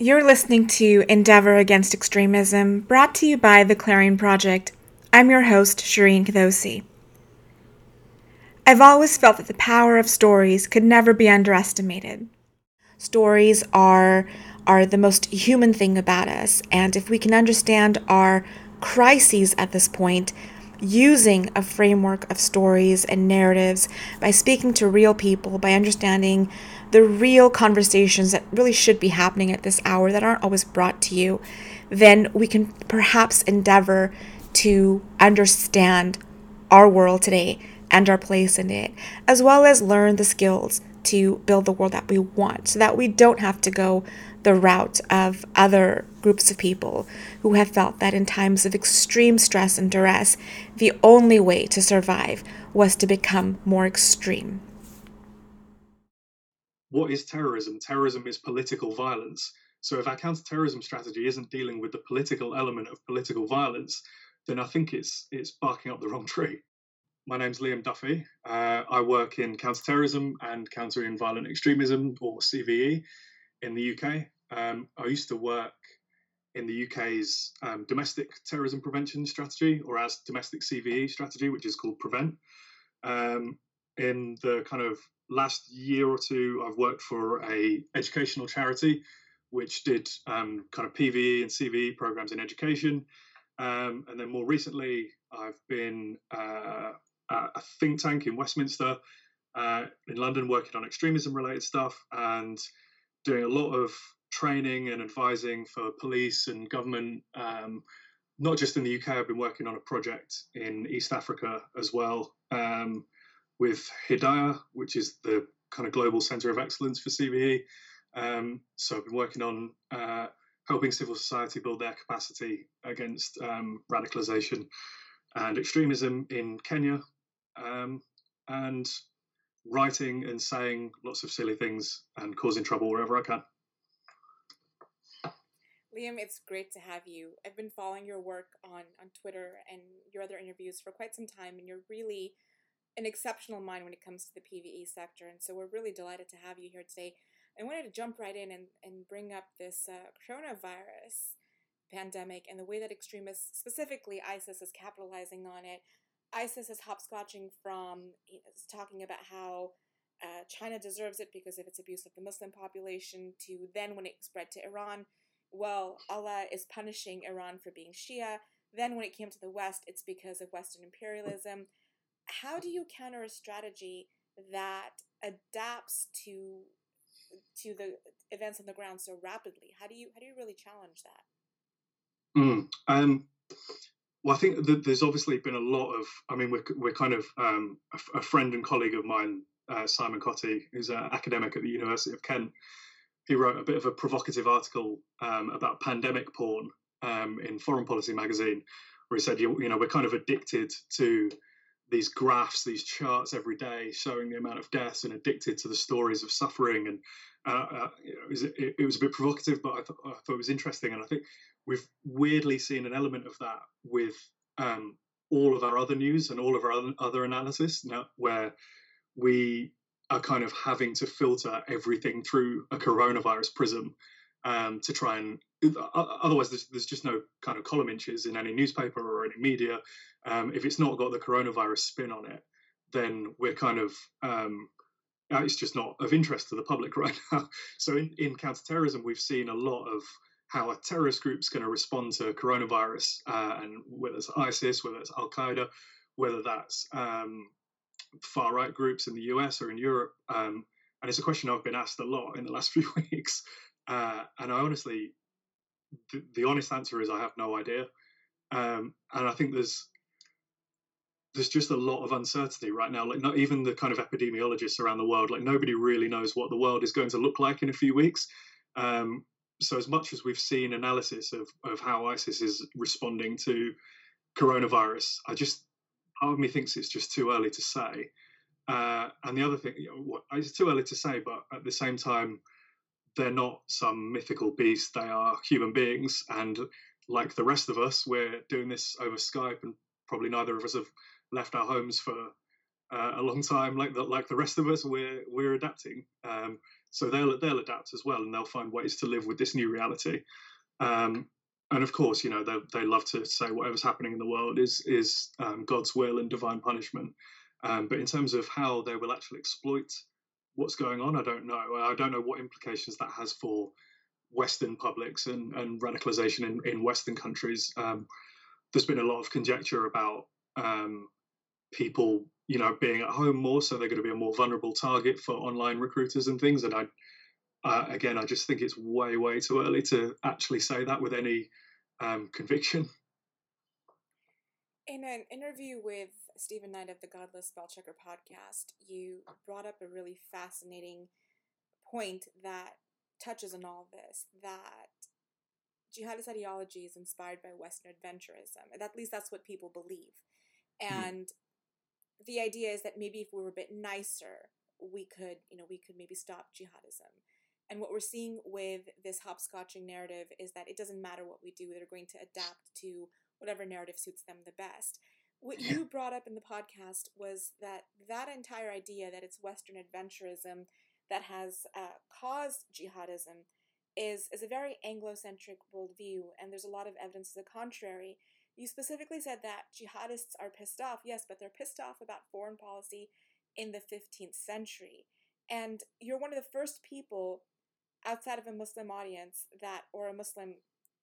You're listening to Endeavor Against Extremism, brought to you by the Clarion Project. I'm your host, Shireen Qudosi. I've always felt that the power of stories could never be underestimated. Stories are are the most human thing about us, and if we can understand our crises at this point, using a framework of stories and narratives by speaking to real people, by understanding the real conversations that really should be happening at this hour that aren't always brought to you, then we can perhaps endeavor to understand our world today and our place in it, as well as learn the skills to build the world that we want so that we don't have to go the route of other groups of people who have felt that in times of extreme stress and duress, the only way to survive was to become more extreme what is terrorism? Terrorism is political violence. So if our counterterrorism strategy isn't dealing with the political element of political violence, then I think it's it's barking up the wrong tree. My name's Liam Duffy. Uh, I work in counterterrorism and countering violent extremism, or CVE, in the UK. Um, I used to work in the UK's um, domestic terrorism prevention strategy, or as domestic CVE strategy, which is called Prevent. Um, in the kind of last year or two, I've worked for a educational charity which did um, kind of PVE and CVE programs in education. Um, and then more recently, I've been uh, a think tank in Westminster uh, in London working on extremism related stuff and doing a lot of training and advising for police and government. Um, not just in the UK, I've been working on a project in East Africa as well. Um, with Hedayah, which is the kind of global center of excellence for CVE. Um, so I've been working on uh, helping civil society build their capacity against um, radicalization and extremism in Kenya, um, and writing and saying lots of silly things and causing trouble wherever I can. Liam, it's great to have you. I've been following your work on, on Twitter and your other interviews for quite some time, and you're really an exceptional mind when it comes to the PVE sector. And so we're really delighted to have you here today. I wanted to jump right in and, and bring up this uh, coronavirus pandemic and the way that extremists, specifically ISIS, is capitalizing on it. ISIS is hopscotching from talking about how uh, China deserves it because of its abuse of the Muslim population to then when it spread to Iran, well, Allah is punishing Iran for being Shia. Then when it came to the West, it's because of Western imperialism how do you counter a strategy that adapts to to the events on the ground so rapidly? How do you how do you really challenge that? Mm, um, well, I think that there's obviously been a lot of. I mean, we're we're kind of um, a, friend and colleague of mine, uh, Simon Cottee, who's an academic at the University of Kent. He wrote a bit of a provocative article um, about pandemic porn um, in Foreign Policy magazine, where he said, you, you know, we're kind of addicted to these graphs, these charts every day showing the amount of deaths and addicted to the stories of suffering. And uh, uh, it, was, it, it, was, a bit provocative, but I, th- I, thought it was interesting. And I think we've weirdly seen an element of that with um, all of our other news and all of our other analysis now, where we are kind of having to filter everything through a coronavirus prism um, to try and otherwise there's, there's just no kind of column inches in any newspaper or any media. Um, if it's not got the coronavirus spin on it then we're kind of um, it's just not of interest to the public right now. So in, in counterterrorism we've seen a lot of how a terrorist group's going to respond to coronavirus uh, and whether it's isis whether it's al-qaeda whether that's um, far right groups in the us or in europe um, and it's a question i've been asked a lot in the last few weeks uh, and I honestly, the, the, honest answer is I have no idea. Um, and I think there's there's just a lot of uncertainty right now. Like not even the kind of epidemiologists around the world, like nobody really knows what the world is going to look like in a few weeks. Um, so as much as we've seen analysis of of how ISIS is responding to coronavirus, I just part of me thinks it's just too early to say. Uh, and the other thing, you know, it's too early to say, but at the same time, they're not some mythical beast. They are human beings, and like the rest of us, we're doing this over Skype, and probably neither of us have left our homes for uh, a long time. Like the like the rest of us, we're we're adapting. Um, So they'll they'll adapt as well, and they'll find ways to live with this new reality. Um, and of course, you know they they love to say whatever's happening in the world is is um, God's will and divine punishment. Um, but in terms of how they will actually exploit what's going on, I don't know. I don't know what implications that has for Western publics and, and radicalization in, in Western countries. Um, there's been a lot of conjecture about um, people, you know, being at home more, so they're going to be a more vulnerable target for online recruiters and things. And I, uh, again, I just think it's way, way too early to actually say that with any um, conviction. In an interview with Stephen Knight of the Godless Spellchecker podcast, you brought up a really fascinating point that touches on all this that jihadist ideology is inspired by Western adventurism. At least that's what people believe. Hmm. And mm. the idea is that maybe if we were a bit nicer, we could, you know, we could maybe stop jihadism. And what we're seeing with this hopscotching narrative is that it doesn't matter what we do, they're going to adapt to whatever narrative suits them the best. What you brought up in the podcast was that that entire idea that it's Western adventurism that has uh, caused jihadism is, is a very Anglo-centric worldview, and there's a lot of evidence to the contrary. You specifically said that jihadists are pissed off, yes, but they're pissed off about foreign policy in the 15th century. And you're one of the first people outside of a Muslim audience that, or a Muslim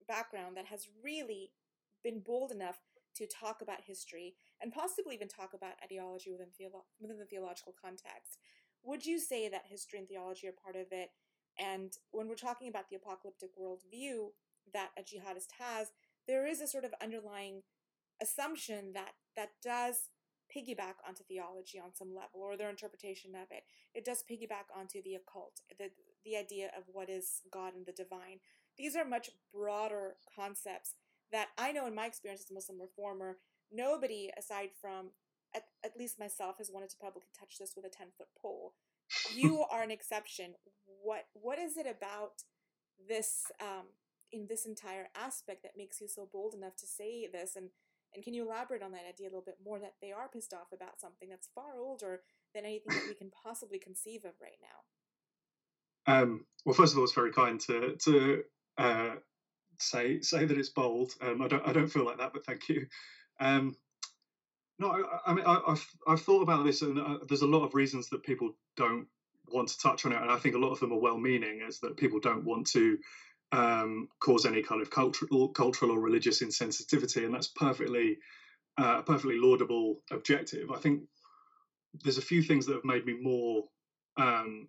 background, that has really been bold enough to talk about history and possibly even talk about ideology within, theolo- within the theological context. Would you say that history and theology are part of it? And when we're talking about the apocalyptic worldview that a jihadist has, there is a sort of underlying assumption that that does piggyback onto theology on some level or their interpretation of it. It does piggyback onto the occult, the, the idea of what is God and the divine. These are much broader concepts that I know in my experience as a Muslim reformer, nobody aside from at, at least myself, has wanted to publicly touch this with a 10 foot pole. You are an exception. What What is it about this, um, in this entire aspect, that makes you so bold enough to say this? And, and can you elaborate on that idea a little bit more that they are pissed off about something that's far older than anything that we can possibly conceive of right now? Um, well, first of all, it's very kind to to uh, say say that it's bold. Um, I don't I don't feel like that, but thank you. Um, no, I, I mean, I, have I've thought about this, and uh, there's a lot of reasons that people don't want to touch on it, and I think a lot of them are well-meaning, is that people don't want to um, cause any kind of cultural, cultural or religious insensitivity, and that's perfectly, uh, perfectly laudable objective. I think there's a few things that have made me more um,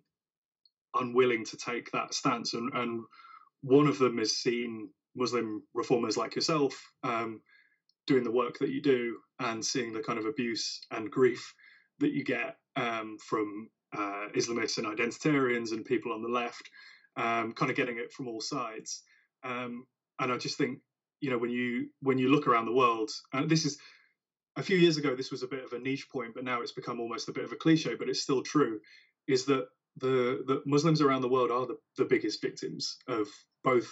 unwilling to take that stance, and, and one of them is seeing Muslim reformers like yourself um, doing the work that you do and seeing the kind of abuse and grief that you get um, from uh, Islamists and identitarians and people on the left, um, kind of getting it from all sides. Um, and I just think, you know, when you when you look around the world, and this is a few years ago, this was a bit of a niche point, but now it's become almost a bit of a cliche, but it's still true. Is that the the Muslims around the world are the, the biggest victims of both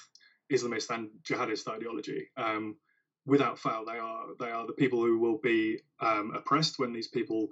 Islamist and jihadist ideology. Um, without fail, they are they are the people who will be um, oppressed when these people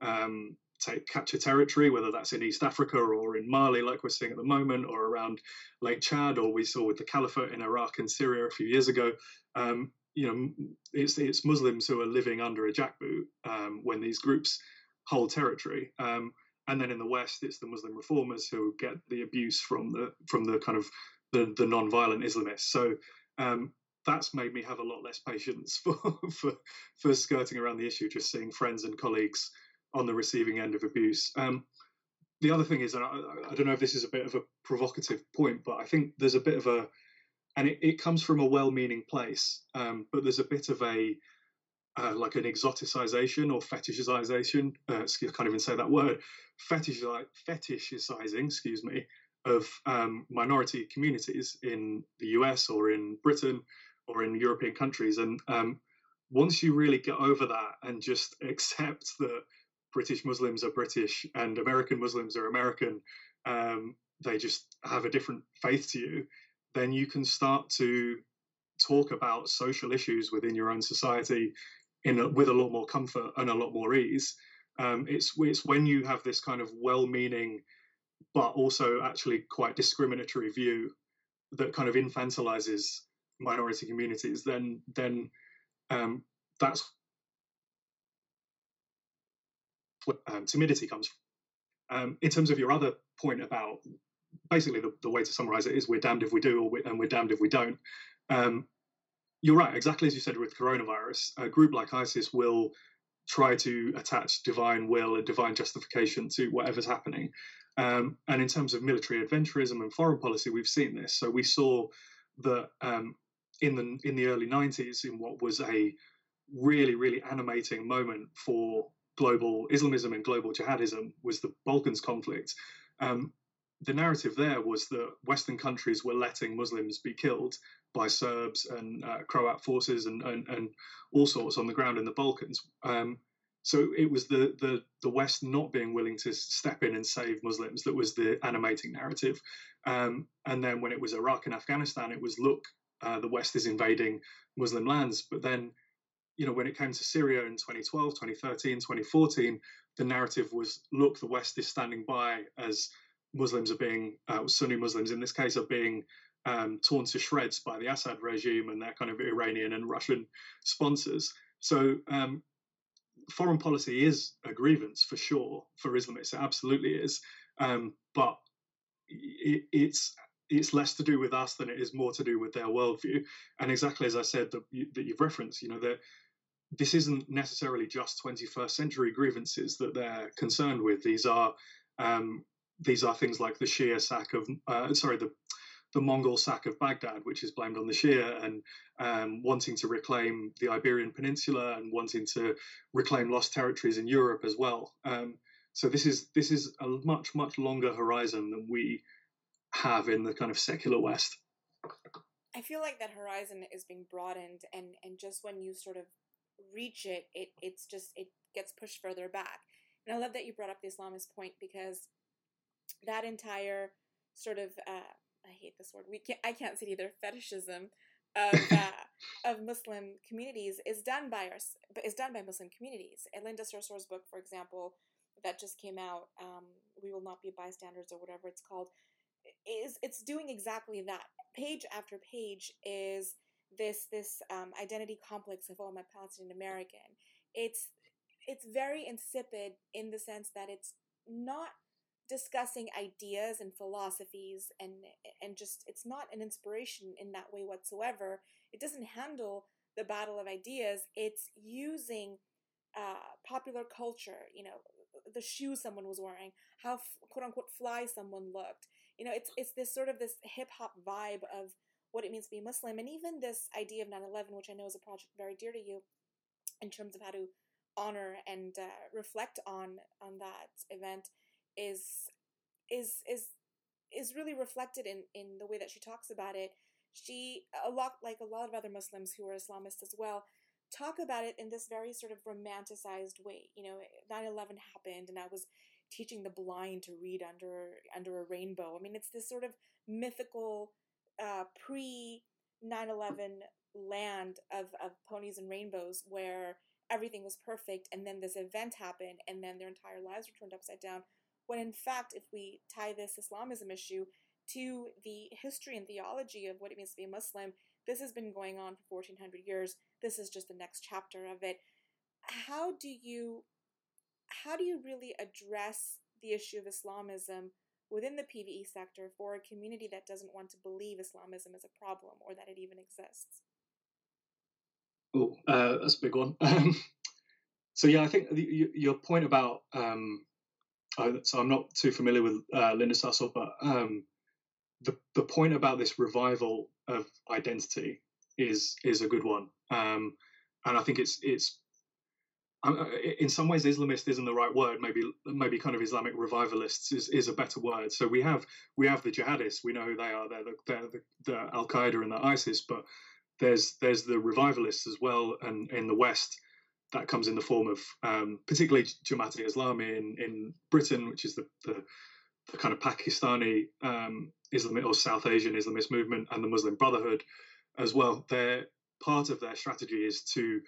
um, take capture territory, whether that's in East Africa or in Mali, like we're seeing at the moment, or around Lake Chad, or we saw with the Caliphate in Iraq and Syria a few years ago. Um, you know, it's it's Muslims who are living under a jackboot um, when these groups hold territory. Um, and then in the West, it's the Muslim reformers who get the abuse from the from the kind of the, the non-violent Islamists. So um, that's made me have a lot less patience for, for, for skirting around the issue, just seeing friends and colleagues on the receiving end of abuse. Um, the other thing is, and I, I, don't know if this is a bit of a provocative point, but I think there's a bit of a, and it, it comes from a well-meaning place, um, but there's a bit of a uh, like an exoticization or fetishization. Uh, I can't even say that word. Fetishiz- fetishizing, excuse me, of um, minority communities in the US or in Britain or in European countries. And um, once you really get over that and just accept that British Muslims are British and American Muslims are American, um, they just have a different faith to you, then you can start to talk about social issues within your own society in a, with a lot more comfort and a lot more ease. Um, it's it's when you have this kind of well-meaning but also actually quite discriminatory view that kind of infantilizes minority communities, then then um, that's what um, timidity comes from. Um, in terms of your other point about basically the, the way to summarize it is we're damned if we do or we, and we're damned if we don't. Um, you're right, exactly as you said with coronavirus. A group like ISIS will try to attach divine will and divine justification to whatever's happening. Um, and in terms of military adventurism and foreign policy, we've seen this. So we saw that um, in the in the early 90s, in what was a really really animating moment for global Islamism and global jihadism, was the Balkans conflict. Um, the narrative there was that Western countries were letting Muslims be killed by Serbs and uh, Croat forces and, and, and all sorts on the ground in the Balkans. Um, so it was the, the the West not being willing to step in and save Muslims that was the animating narrative. Um, and then when it was Iraq and Afghanistan, it was look, uh, the West is invading Muslim lands. But then, you know, when it came to Syria in 2012, 2013, 2014, the narrative was look, the West is standing by as Muslims are being, uh, Sunni Muslims in this case, are being um, torn to shreds by the Assad regime and their kind of Iranian and Russian sponsors. So um, foreign policy is a grievance for sure for Islamists. It absolutely is. Um, but it, it's it's less to do with us than it is more to do with their worldview. And exactly as I said that, you, that you've referenced, you know, that this isn't necessarily just 21st century grievances that they're concerned with. These are um, these are things like the Shia sack of, uh, sorry, the the Mongol sack of Baghdad, which is blamed on the Shia, and um, wanting to reclaim the Iberian Peninsula and wanting to reclaim lost territories in Europe as well. Um, so this is this is a much much longer horizon than we have in the kind of secular West. I feel like that horizon is being broadened, and and just when you sort of reach it, it it's just it gets pushed further back. And I love that you brought up the Islamist point because that entire sort of uh, I hate this word. We can't I can't say it either. Fetishism of uh, of Muslim communities is done by our is done by Muslim communities. And Linda Sarsour's book, for example, that just came out, um, "We Will Not Be Bystanders" or whatever it's called, is it's doing exactly that. Page after page is this this um, identity complex of oh, I'm a Palestinian American. It's it's very insipid in the sense that it's not discussing ideas and philosophies and and just it's not an inspiration in that way whatsoever. It doesn't handle the battle of ideas. It's using uh, popular culture you know the shoes someone was wearing how quote unquote fly someone looked. You know it's it's this sort of this hip hop vibe of what it means to be muslim. And even this idea of 9-11 which i know is a project very dear to you in terms of how to honor and uh, reflect on on that event is is is is really reflected in in the way that she talks about it. She a lot like a lot of other Muslims who are Islamists as well talk about it in this very sort of romanticized way. You know, 9/11 happened and I was teaching the blind to read under under a rainbow. I mean, it's this sort of mythical uh, pre 9/11 land of of ponies and rainbows where everything was perfect and then this event happened and then their entire lives were turned upside down when in fact, if we tie this Islamism issue to the history and theology of what it means to be a Muslim, this has been going on for 1400 years. This is just the next chapter of it. How do you how do you really address the issue of Islamism within the PVE sector for a community that doesn't want to believe Islamism is a problem or that it even exists? Oh, uh, that's a big one. so yeah, I think the, your point about um, so I'm not too familiar with uh, Linda Sarsour, but um, the the point about this revival of identity is is a good one, um, and I think it's it's in some ways Islamist isn't the right word. Maybe maybe kind of Islamic revivalists is, is a better word. So we have we have the jihadists. We know who they are. They're the, they're the, the Al Qaeda and the ISIS, but there's there's the revivalists as well, and in the West that comes in the form of um, particularly Jamaat-e Islami in, in Britain, which is the, the, the kind of Pakistani um, Islamic or South Asian Islamist movement, and the Muslim Brotherhood as well. Their part of their strategy is to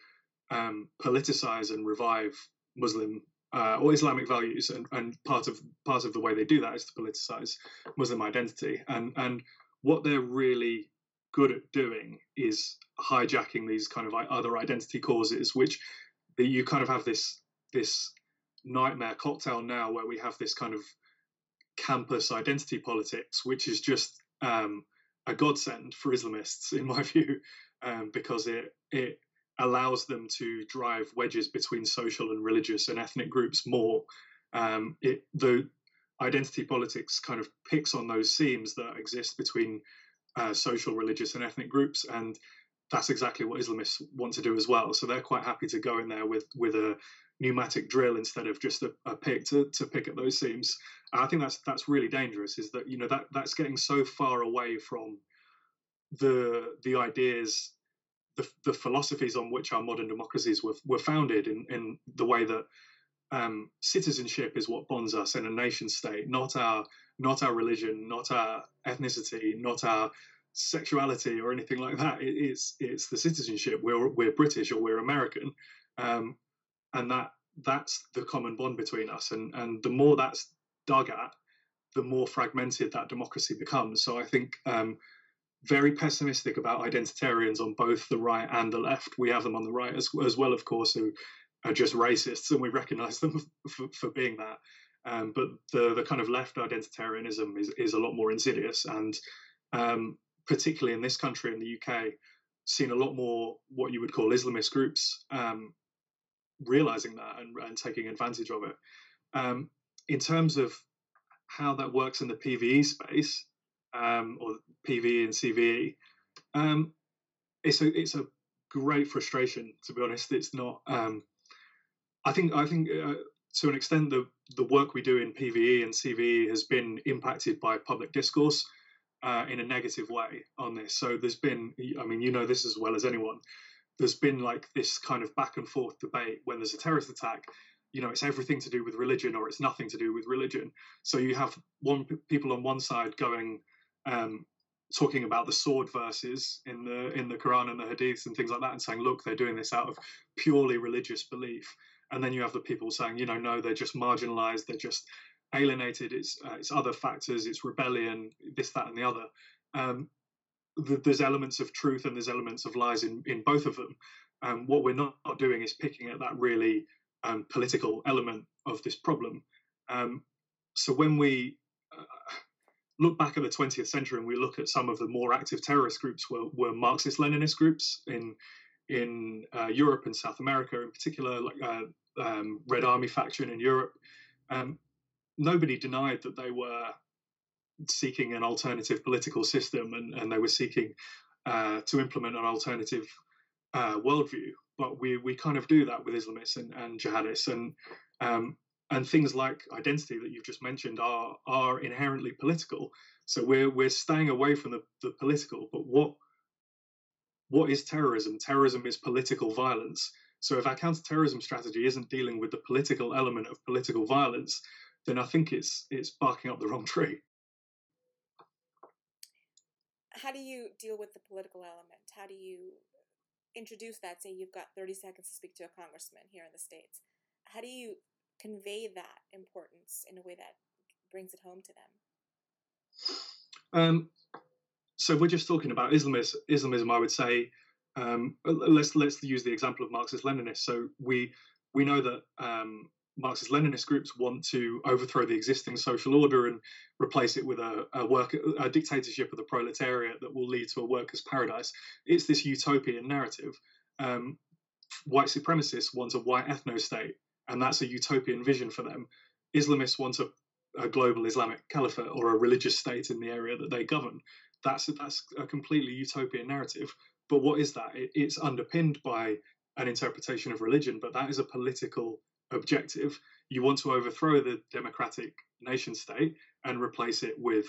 um, politicize and revive Muslim uh, or Islamic values, and, and part of part of the way they do that is to politicize Muslim identity. And and what they're really good at doing is hijacking these kind of other identity causes, which you kind of have this this nightmare cocktail now where we have this kind of campus identity politics, which is just um, a godsend for Islamists, in my view, um, because it it allows them to drive wedges between social and religious and ethnic groups more. Um, it, the identity politics kind of picks on those seams that exist between uh, social, religious, and ethnic groups, and that's exactly what Islamists want to do as well. So they're quite happy to go in there with with a pneumatic drill instead of just a, a pick to, to pick at those seams. And I think that's that's really dangerous. Is that you know that that's getting so far away from the the ideas, the the philosophies on which our modern democracies were were founded in in the way that um, citizenship is what bonds us in a nation state, not our not our religion, not our ethnicity, not our sexuality or anything like that. It, it's it's the citizenship. We're we're British or we're American, um, and that that's the common bond between us. And and the more that's dug at, the more fragmented that democracy becomes. So I think. Um, very pessimistic about identitarians on both the right and the left. We have them on the right as, as well, of course, who are just racists, and we recognise them for, for, being that. Um, but the the kind of left identitarianism is is a lot more insidious, and um, particularly in this country, in the UK, seen a lot more what you would call Islamist groups um, realizing that and, and, taking advantage of it. Um, in terms of how that works in the PVE space um, or PVE and CVE, um, it's a it's a great frustration to be honest. It's not. Um, I think I think uh, to an extent the the work we do in PVE and CVE has been impacted by public discourse uh, in a negative way on this. So there's been, I mean, you know this as well as anyone. There's been like this kind of back and forth debate when there's a terrorist attack. You know, it's everything to do with religion or it's nothing to do with religion. So you have one people on one side going, um, talking about the sword verses in the in the Quran and the Hadiths and things like that, and saying, look, they're doing this out of purely religious belief. And then you have the people saying, you know, no, they're just marginalized, they're just alienated, it's uh, it's other factors, it's rebellion, this, that, and the other. Um, the, there's elements of truth and there's elements of lies in, in both of them. Um, what we're not, not, doing is picking at that really um, political element of this problem. Um, so when we uh, look back at the 20th century and we look at some of the more active terrorist groups were, were Marxist-Leninist groups in in uh, Europe and South America, in particular, like uh, um, Red Army faction in Europe. Um, nobody denied that they were seeking an alternative political system and, and they were seeking uh, to implement an alternative uh, worldview. But we, we kind of do that with Islamists and, and jihadists. And, um, and things like identity that you've just mentioned are, are inherently political. So we're, we're staying away from the, the political. But what, what is terrorism? Terrorism is political violence. So if our counterterrorism strategy isn't dealing with the political element of political violence, then I think it's it's barking up the wrong tree. How do you deal with the political element? How do you introduce that? Say you've got 30 seconds to speak to a congressman here in the States. How do you convey that importance in a way that brings it home to them? Um, so we're just talking about Islamism. Islamism, I would say. Um, let's let's use the example of Marxist-Leninists. So we we know that um, Marxist Leninist groups want to overthrow the existing social order and replace it with a, a work a dictatorship of the proletariat that will lead to a workers' paradise. It's this utopian narrative. Um, white supremacists want a white ethno state, and that's a utopian vision for them. Islamists want a, a global Islamic caliphate or a religious state in the area that they govern. That's that's a completely utopian narrative. But what is that? It, it's underpinned by an interpretation of religion, but that is a political objective. You want to overthrow the democratic nation state and replace it with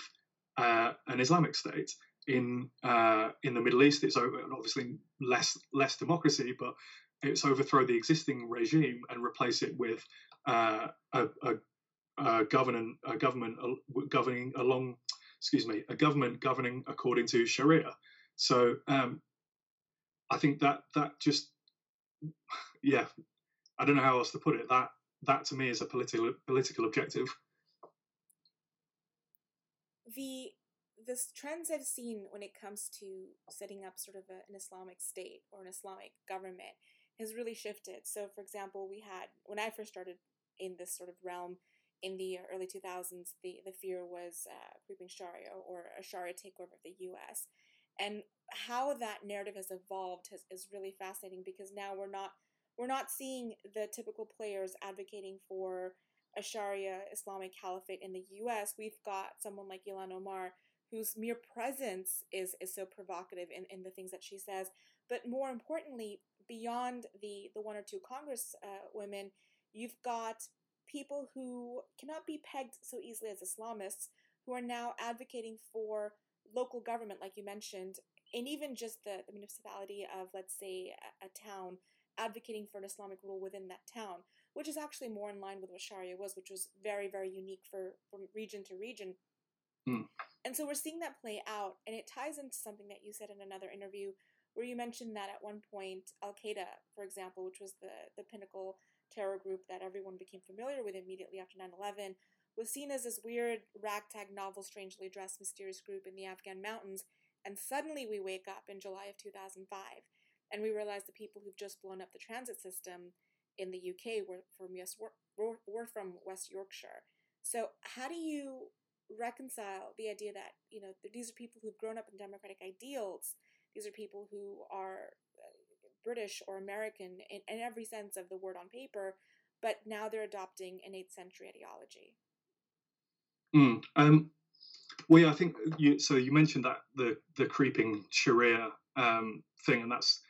uh, an Islamic state. In uh, in the Middle East, it's obviously less less democracy, but it's overthrow the existing regime and replace it with uh, a, a, a, government a government governing along excuse me a government governing according to Sharia. So um, I think that that just yeah I don't know how else to put it. That that to me is a political political objective. The the trends I've seen when it comes to setting up sort of a, an Islamic state or an Islamic government has really shifted. So, for example, we had when I first started in this sort of realm in the early 2000s, the, the fear was uh, creeping Sharia or a Sharia takeover of the US. And how that narrative has evolved has, is really fascinating because now we're not we're not seeing the typical players advocating for a Sharia Islamic caliphate in the US. We've got someone like Ilhan Omar whose mere presence is is so provocative in, in the things that she says. But more importantly, beyond the the one or two Congress uh, women, you've got people who cannot be pegged so easily as Islamists who are now advocating for local government, like you mentioned, and even just the, the municipality of, let's say, a, a, town advocating for an Islamic rule within that town, which is actually more in line with what Sharia was, which was very, very unique for from region to region. Mm. And so we're seeing that play out, and it ties into something that you said in another interview where you mentioned that at one point Al Qaeda, for example, which was the, the pinnacle terror group that everyone became familiar with immediately after 9 11, was seen as this weird, ragtag, novel, strangely dressed, mysterious group in the Afghan mountains. And suddenly we wake up in July of 2005 and we realize the people who've just blown up the transit system in the UK were from, US, were, were from West Yorkshire. So, how do you reconcile the idea that you know these are people who've grown up in democratic ideals these are people who are British or American in, in every sense of the word on paper, but now they're adopting an 8th century ideology. Mm, um, well, yeah, I think you. So you mentioned that the the creeping Sharia um, thing, and that's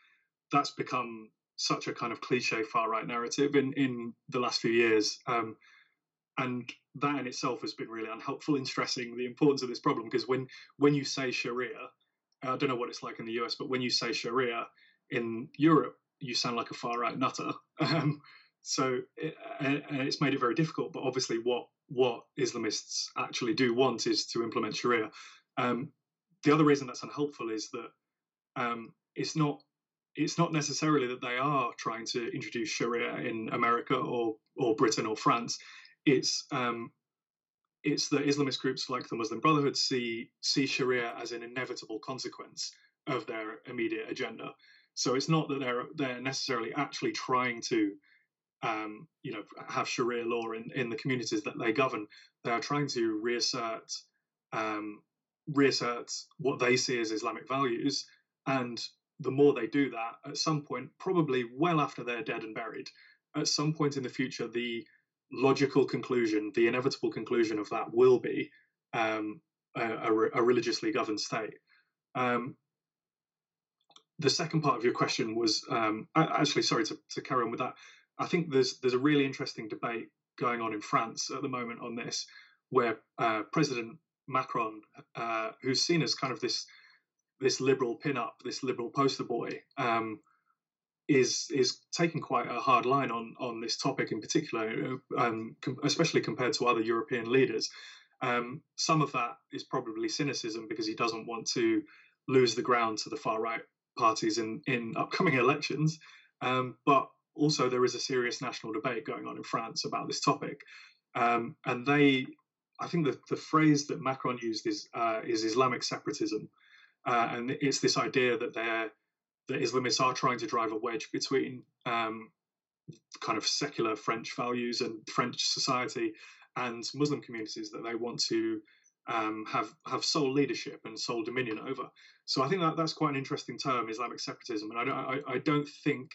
that's become such a kind of cliche far right narrative in in the last few years, um, and that in itself has been really unhelpful in stressing the importance of this problem. Because when when you say Sharia, I don't know what it's like in the US, but when you say Sharia, in Europe, you sound like a far right nutter. Um, so it, and it's made it very difficult. But obviously, what what Islamists actually do want is to implement Sharia. Um, the other reason that's unhelpful is that um, it's not it's not necessarily that they are trying to introduce Sharia in America or or Britain or France. It's um, it's that Islamist groups like the Muslim Brotherhood see see Sharia as an inevitable consequence of their immediate agenda. So it's not that they're they're necessarily actually trying to, um, you know, have Sharia law in, in the communities that they govern. They are trying to reassert um, reassert what they see as Islamic values, and the more they do that, at some point, probably well after they're dead and buried, at some point in the future, the logical conclusion, the inevitable conclusion of that will be um, a, a, a, religiously governed state. Um, the second part of your question was um, actually sorry to, to carry on with that. I think there's there's a really interesting debate going on in France at the moment on this, where uh, President Macron, uh, who's seen as kind of this this liberal pin-up, this liberal poster boy, um, is is taking quite a hard line on on this topic in particular, um, com- especially compared to other European leaders. Um, some of that is probably cynicism because he doesn't want to lose the ground to the far right parties in, in upcoming elections. Um, but also, there is a serious national debate going on in France about this topic. Um, and they, I think the, the phrase that Macron used is, uh, is Islamic separatism. Uh, and it's this idea that they're, that Islamists are trying to drive a wedge between um, kind of secular French values and French society and Muslim communities that they want to um, have have sole leadership and sole dominion over. So I think that that's quite an interesting term, Islamic separatism. And I don't I, I don't think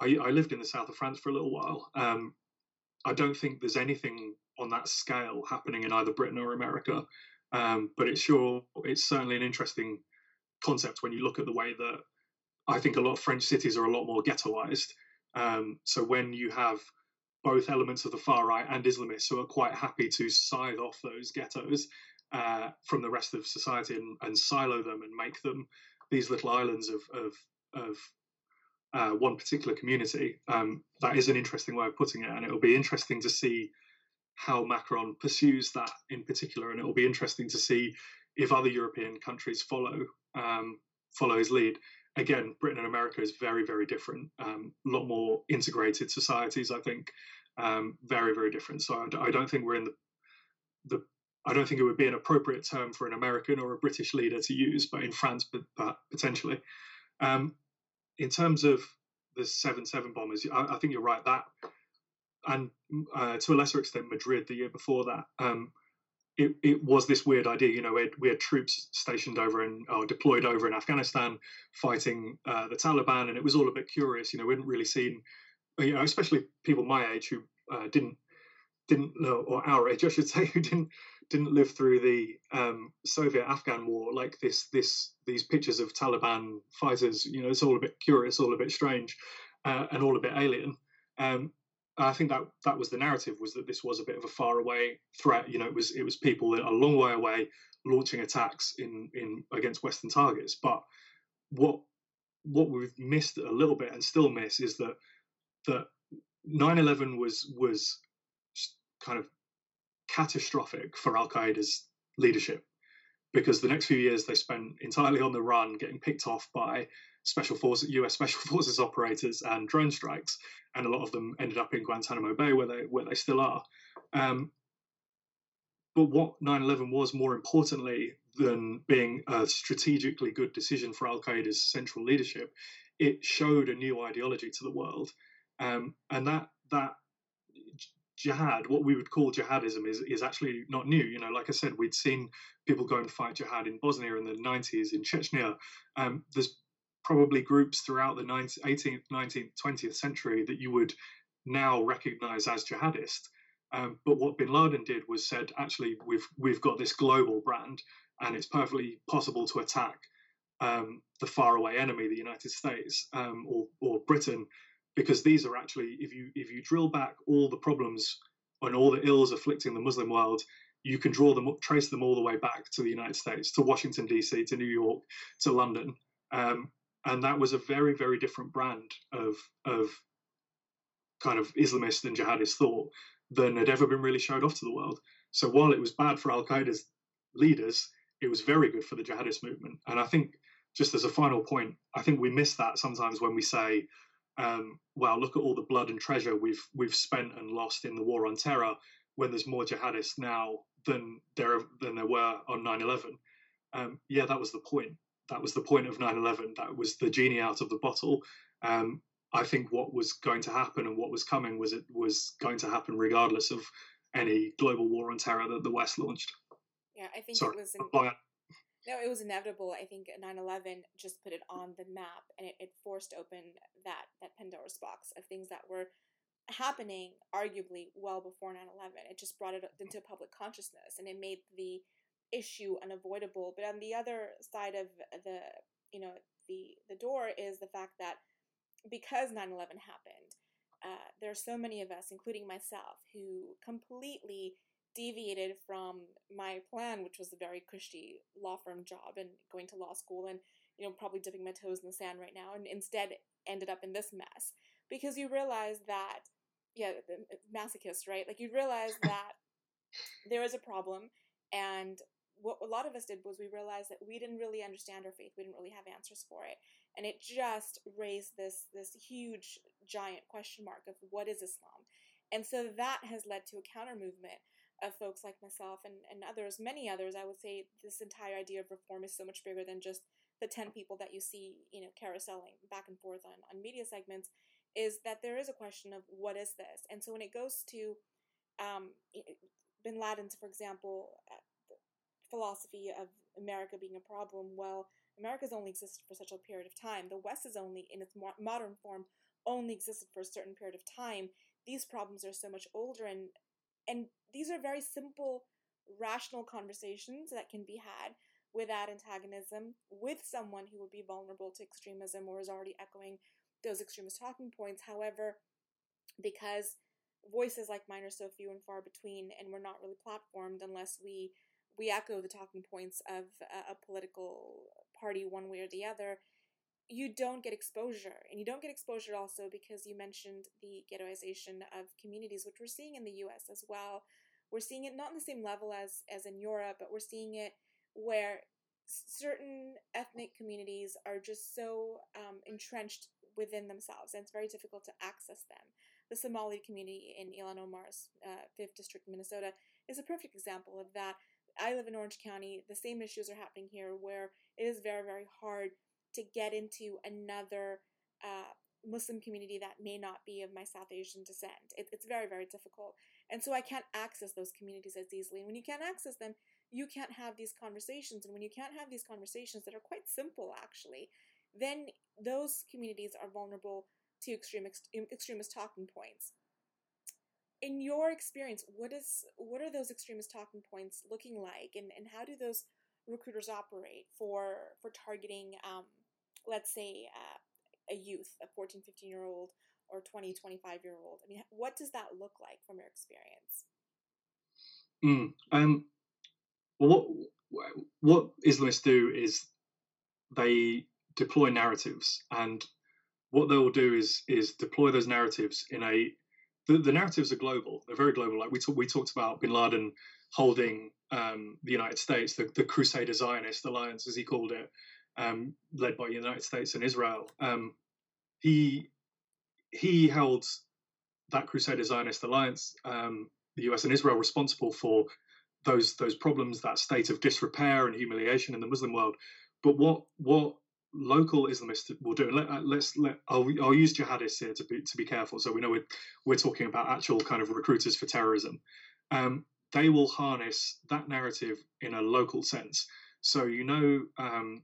I, I, lived in the south of France for a little while. Um, I don't think there's anything on that scale happening in either Britain or America. Um, but it's sure it's certainly an interesting concept when you look at the way that I think a lot of French cities are a lot more ghettoized. Um, so when you have both elements of the far right and Islamists who are quite happy to scythe off those ghettos uh, from the rest of society and, and, silo them and make them these little islands of of, of uh, one particular community. Um, that is an interesting way of putting it, and it will be interesting to see how Macron pursues that in particular, and it will be interesting to see if other European countries follow um, follow his lead again, Britain and America is very, very different. Um, a lot more integrated societies, I think. Um, very, very different. So I, I, don't think we're in the the. I don't think it would be an appropriate term for an American or a British leader to use, but in France, but, but potentially. Um, in terms of the seven seven bombers, I, I, think you're right. That and uh, to a lesser extent, Madrid the year before that. Um, it, it was this weird idea. You know, we had, we had troops stationed over in or deployed over in Afghanistan fighting uh, the Taliban, and it was all a bit curious. You know, we hadn't really seen, you know, especially people my age who uh, didn't didn't or our age, I should say, who didn't didn't live through the um, Soviet Afghan war. Like this this these pictures of Taliban fighters. You know, it's all a bit curious, all a bit strange, uh, and all a bit alien. Um, I think that that was the narrative was that this was a bit of a far away threat. You know, it was it was people a long way away launching attacks in in against Western targets. But what what we've missed a little bit and still miss is that that 9/11 was was kind of catastrophic for Al Qaeda's leadership because the next few years they spent entirely on the run, getting picked off by special forces, U.S. special forces operators and drone strikes, and a lot of them ended up in Guantanamo Bay, where they where they still are. Um, but what 9/11 was, more importantly than being a strategically good decision for Al Qaeda's central leadership, it showed a new ideology to the world, um, and that that jihad, what we would call jihadism, is is actually not new. You know, like I said, we'd seen people go and fight jihad in Bosnia in the 90s, in Chechnya. Um, there's probably groups throughout the 19th, 18th, 19th, 20th century that you would now recognize as jihadist. Um, but what Bin Laden did was said, actually, we've we've got this global brand, and it's perfectly possible to attack um, the faraway enemy, the United States um, or or Britain, because these are actually, if you if you drill back all the problems and all the ills afflicting the Muslim world, you can draw them, trace them all the way back to the United States, to Washington D.C., to New York, to London. Um, and that was a very very different brand of of kind of Islamist and jihadist thought than had ever been really showed off to the world. So while it was bad for Al Qaeda's leaders, it was very good for the jihadist movement. And I think, just as a final point, I think we miss that sometimes when we say, um, "Well, look at all the blood and treasure we've we've spent and lost in the war on terror." When there's more jihadists now than there than there were on 9/11. Um, yeah, that was the point that was the point of 9-11 that was the genie out of the bottle. Um, i think what was going to happen and what was coming was it was going to happen regardless of any global war on terror that the west launched. Yeah i think Sorry, it was no it was inevitable. I think 9-11 just put it on the map and it, it forced open that that pandora's box of things that were happening arguably well before 9-11 it just brought it into public consciousness and it made the issue unavoidable. But on the other side of the you know the the door is the fact that because 9/11 happened, uh, there are so many of us, including myself, who completely deviated from my plan, which was a very cushy law firm job and going to law school and you know probably dipping my toes in the sand right now, and instead ended up in this mess because you realize that yeah, masochist, right? Like you realize that there is a problem and what a lot of us did was we realized that we didn't really understand our faith. We didn't really have answers for it. And it just raised this this huge giant question mark of what is Islam? And so that has led to a counter movement of folks like myself and, and others, many others. I would say this entire idea of reform is so much bigger than just the 10 people that you see, you know, carouseling back and forth on, on media segments, is that there is a question of what is this? And so when it goes to um, bin Laden's, for example, philosophy of America being a problem, well, America's only existed for such a period of time. The West is only, in its modern form, only existed for a certain period of time. These problems are so much older, and and these are very simple, rational conversations that can be had without antagonism with someone who would be vulnerable to extremism or is already echoing those extremist talking points. However, because voices like mine are so few and far between, and we're not really platformed unless we we echo the talking points of a, a political party one way or the other, you don't get exposure. And you don't get exposure also because you mentioned the ghettoization of communities, which we're seeing in the US as well. We're seeing it not on the same level as, as in Europe, but we're seeing it where certain ethnic communities are just so um, entrenched within themselves, and it's very difficult to access them. the Somali community in Ilhan Omar's uh, 5th District, Minnesota, is a perfect example of that. I live in Orange County. The same issues are happening here where it is very, very hard to get into another uh, Muslim community that may not be of my South Asian descent. It, it's very, very difficult. And so I can't access those communities as easily. And when you can't access them, you can't have these conversations. And when you can't have these conversations that are quite simple, actually, then those communities are vulnerable to extreme extremist talking points. In your experience, what is what are those extremist talking points looking like, and, and how do those recruiters operate for for targeting, um, let's say, uh, a youth, a 14, 15 year old, or 20, 25 year old? I mean, what does that look like from your experience? Mm, um, what what Islamists do is they deploy narratives, and what they will do is is deploy those narratives in a the, the narratives are global. They're very global. Like we talk, we talked about Bin Laden holding um, the United States, the, the Crusader Zionist Alliance, as he called it, um, led by the United States and Israel. Um, he he held that Crusader Zionist Alliance, um, the U.S. and Israel, responsible for those those problems, that state of disrepair and humiliation in the Muslim world. But what what local Islamists will do. Let, uh, let's let I'll, I'll use jihadists here to be to be careful. So we know we're we're talking about actual kind of recruiters for terrorism. Um, they will harness that narrative in a local sense. So you know, um,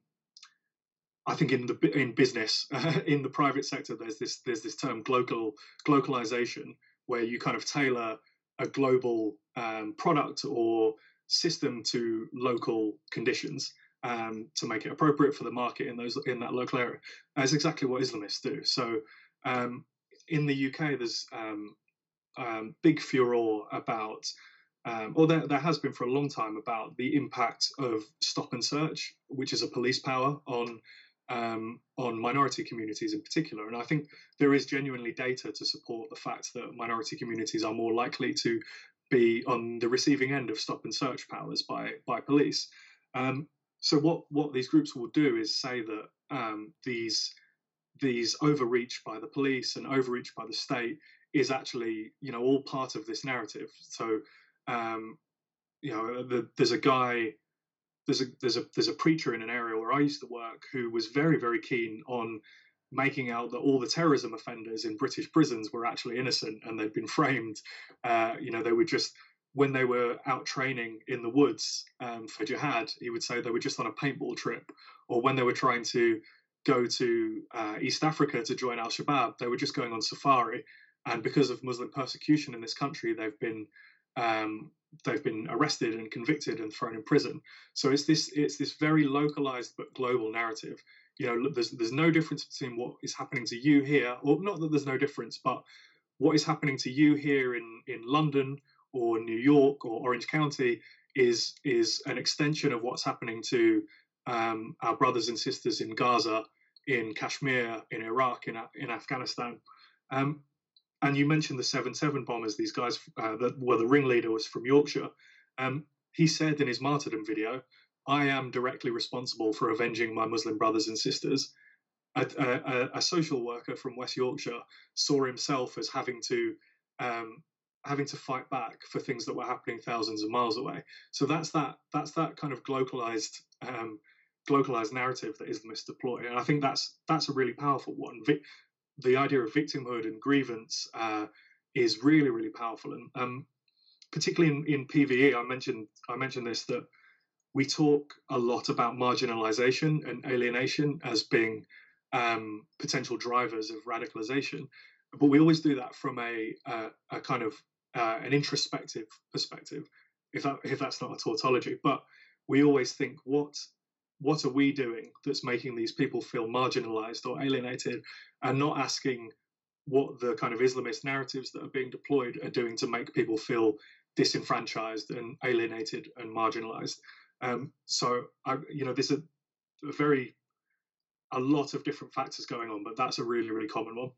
I think in the in business, uh, in the private sector, there's this there's this term global globalization where you kind of tailor a global um, product or system to local conditions um, to make it appropriate for the market in those in that local area. That's exactly what Islamists do. So um, in the UK, there's um, um, big furor about, um, or there, there has been for a long time about the impact of stop and search, which is a police power on um, on minority communities in particular. And I think there is genuinely data to support the fact that minority communities are more likely to be on the receiving end of stop and search powers by by police. Um, so what what these groups will do is say that um, these these overreach by the police and overreach by the state is actually you know all part of this narrative. So um, you know the, there's a guy there's a there's a there's a preacher in an area where I used to work who was very very keen on making out that all the terrorism offenders in British prisons were actually innocent and they'd been framed. Uh, you know, they were just when they were out training in the woods um, for jihad, he would say they were just on a paintball trip, or when they were trying to go to uh, East Africa to join Al Shabaab, they were just going on safari. And because of Muslim persecution in this country, they've been um, they've been arrested and convicted and thrown in prison. So it's this it's this very localized but global narrative. You know, there's there's no difference between what is happening to you here, or not that there's no difference, but what is happening to you here in in London or New York or Orange County is is an extension of what's happening to um, our brothers and sisters in Gaza, in Kashmir, in Iraq, in in Afghanistan. Um, and you mentioned the seven seven bombers; these guys uh, that were the ringleader was from Yorkshire. Um, he said in his martyrdom video, "I am directly responsible for avenging my Muslim brothers and sisters." A, a, a social worker from West Yorkshire saw himself as having to um, having to fight back for things that were happening thousands of miles away. So that's that that's that kind of globalized um, globalized narrative that Islamists deploy, and I think that's that's a really powerful one. the idea of victimhood and grievance uh, is really really powerful, and um, particularly in, in PVE, I mentioned I mentioned this that we talk a lot about marginalization and alienation as being um, potential drivers of radicalization, but we always do that from a, a, a kind of uh, an introspective perspective, if that if that's not a tautology. But we always think what what are we doing that's making these people feel marginalized or alienated, and not asking what the kind of Islamist narratives that are being deployed are doing to make people feel disenfranchised and alienated and marginalized. Um, so, I, you know, there's a, a very a lot of different factors going on, but that's a really, really common one.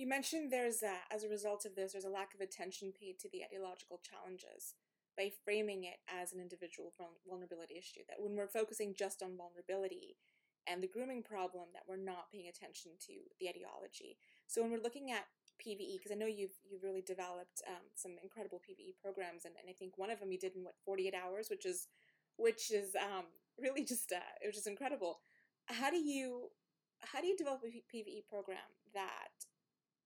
You mentioned there's a, as a result of this, there's a lack of attention paid to the ideological challenges by framing it as an individual vulnerability issue. That when we're focusing just on vulnerability and the grooming problem that we're not paying attention to the etiology. So when we're looking at PVE, because I know you've you've really developed um, some incredible PVE programs, and, and I think one of them you did in what 48 hours, which is which is um, really just uh, it was incredible. How do you how do you develop a PVE program that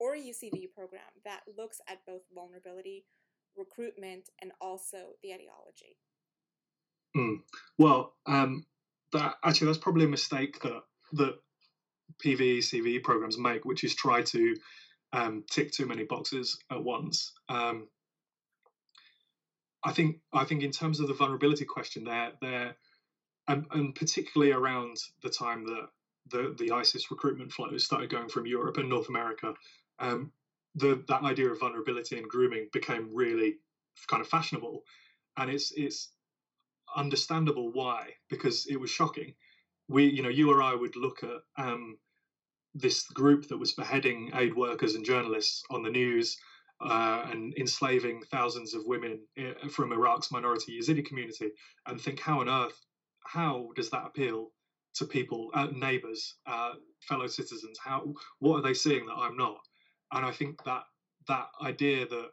or a UCVE program that looks at both vulnerability, recruitment, and also the ideology? Mm. Well, um, that actually that's probably a mistake that that PVE CVE programs make, which is try to um, tick too many boxes at once. Um, I think I think in terms of the vulnerability question, there there and, and particularly around the time that the the ISIS recruitment flows started going from Europe and North America, um, the that idea of vulnerability and grooming became really kind of fashionable, and it's it's understandable why because it was shocking. We, you know, you or I would look at um, this group that was beheading aid workers and journalists on the news uh, and enslaving thousands of women eh, from Iraq's minority Yazidi community and think, how on earth, how does that appeal to people, uh, neighbors, uh, fellow citizens? How, what are they seeing that I'm not? And I think that that idea that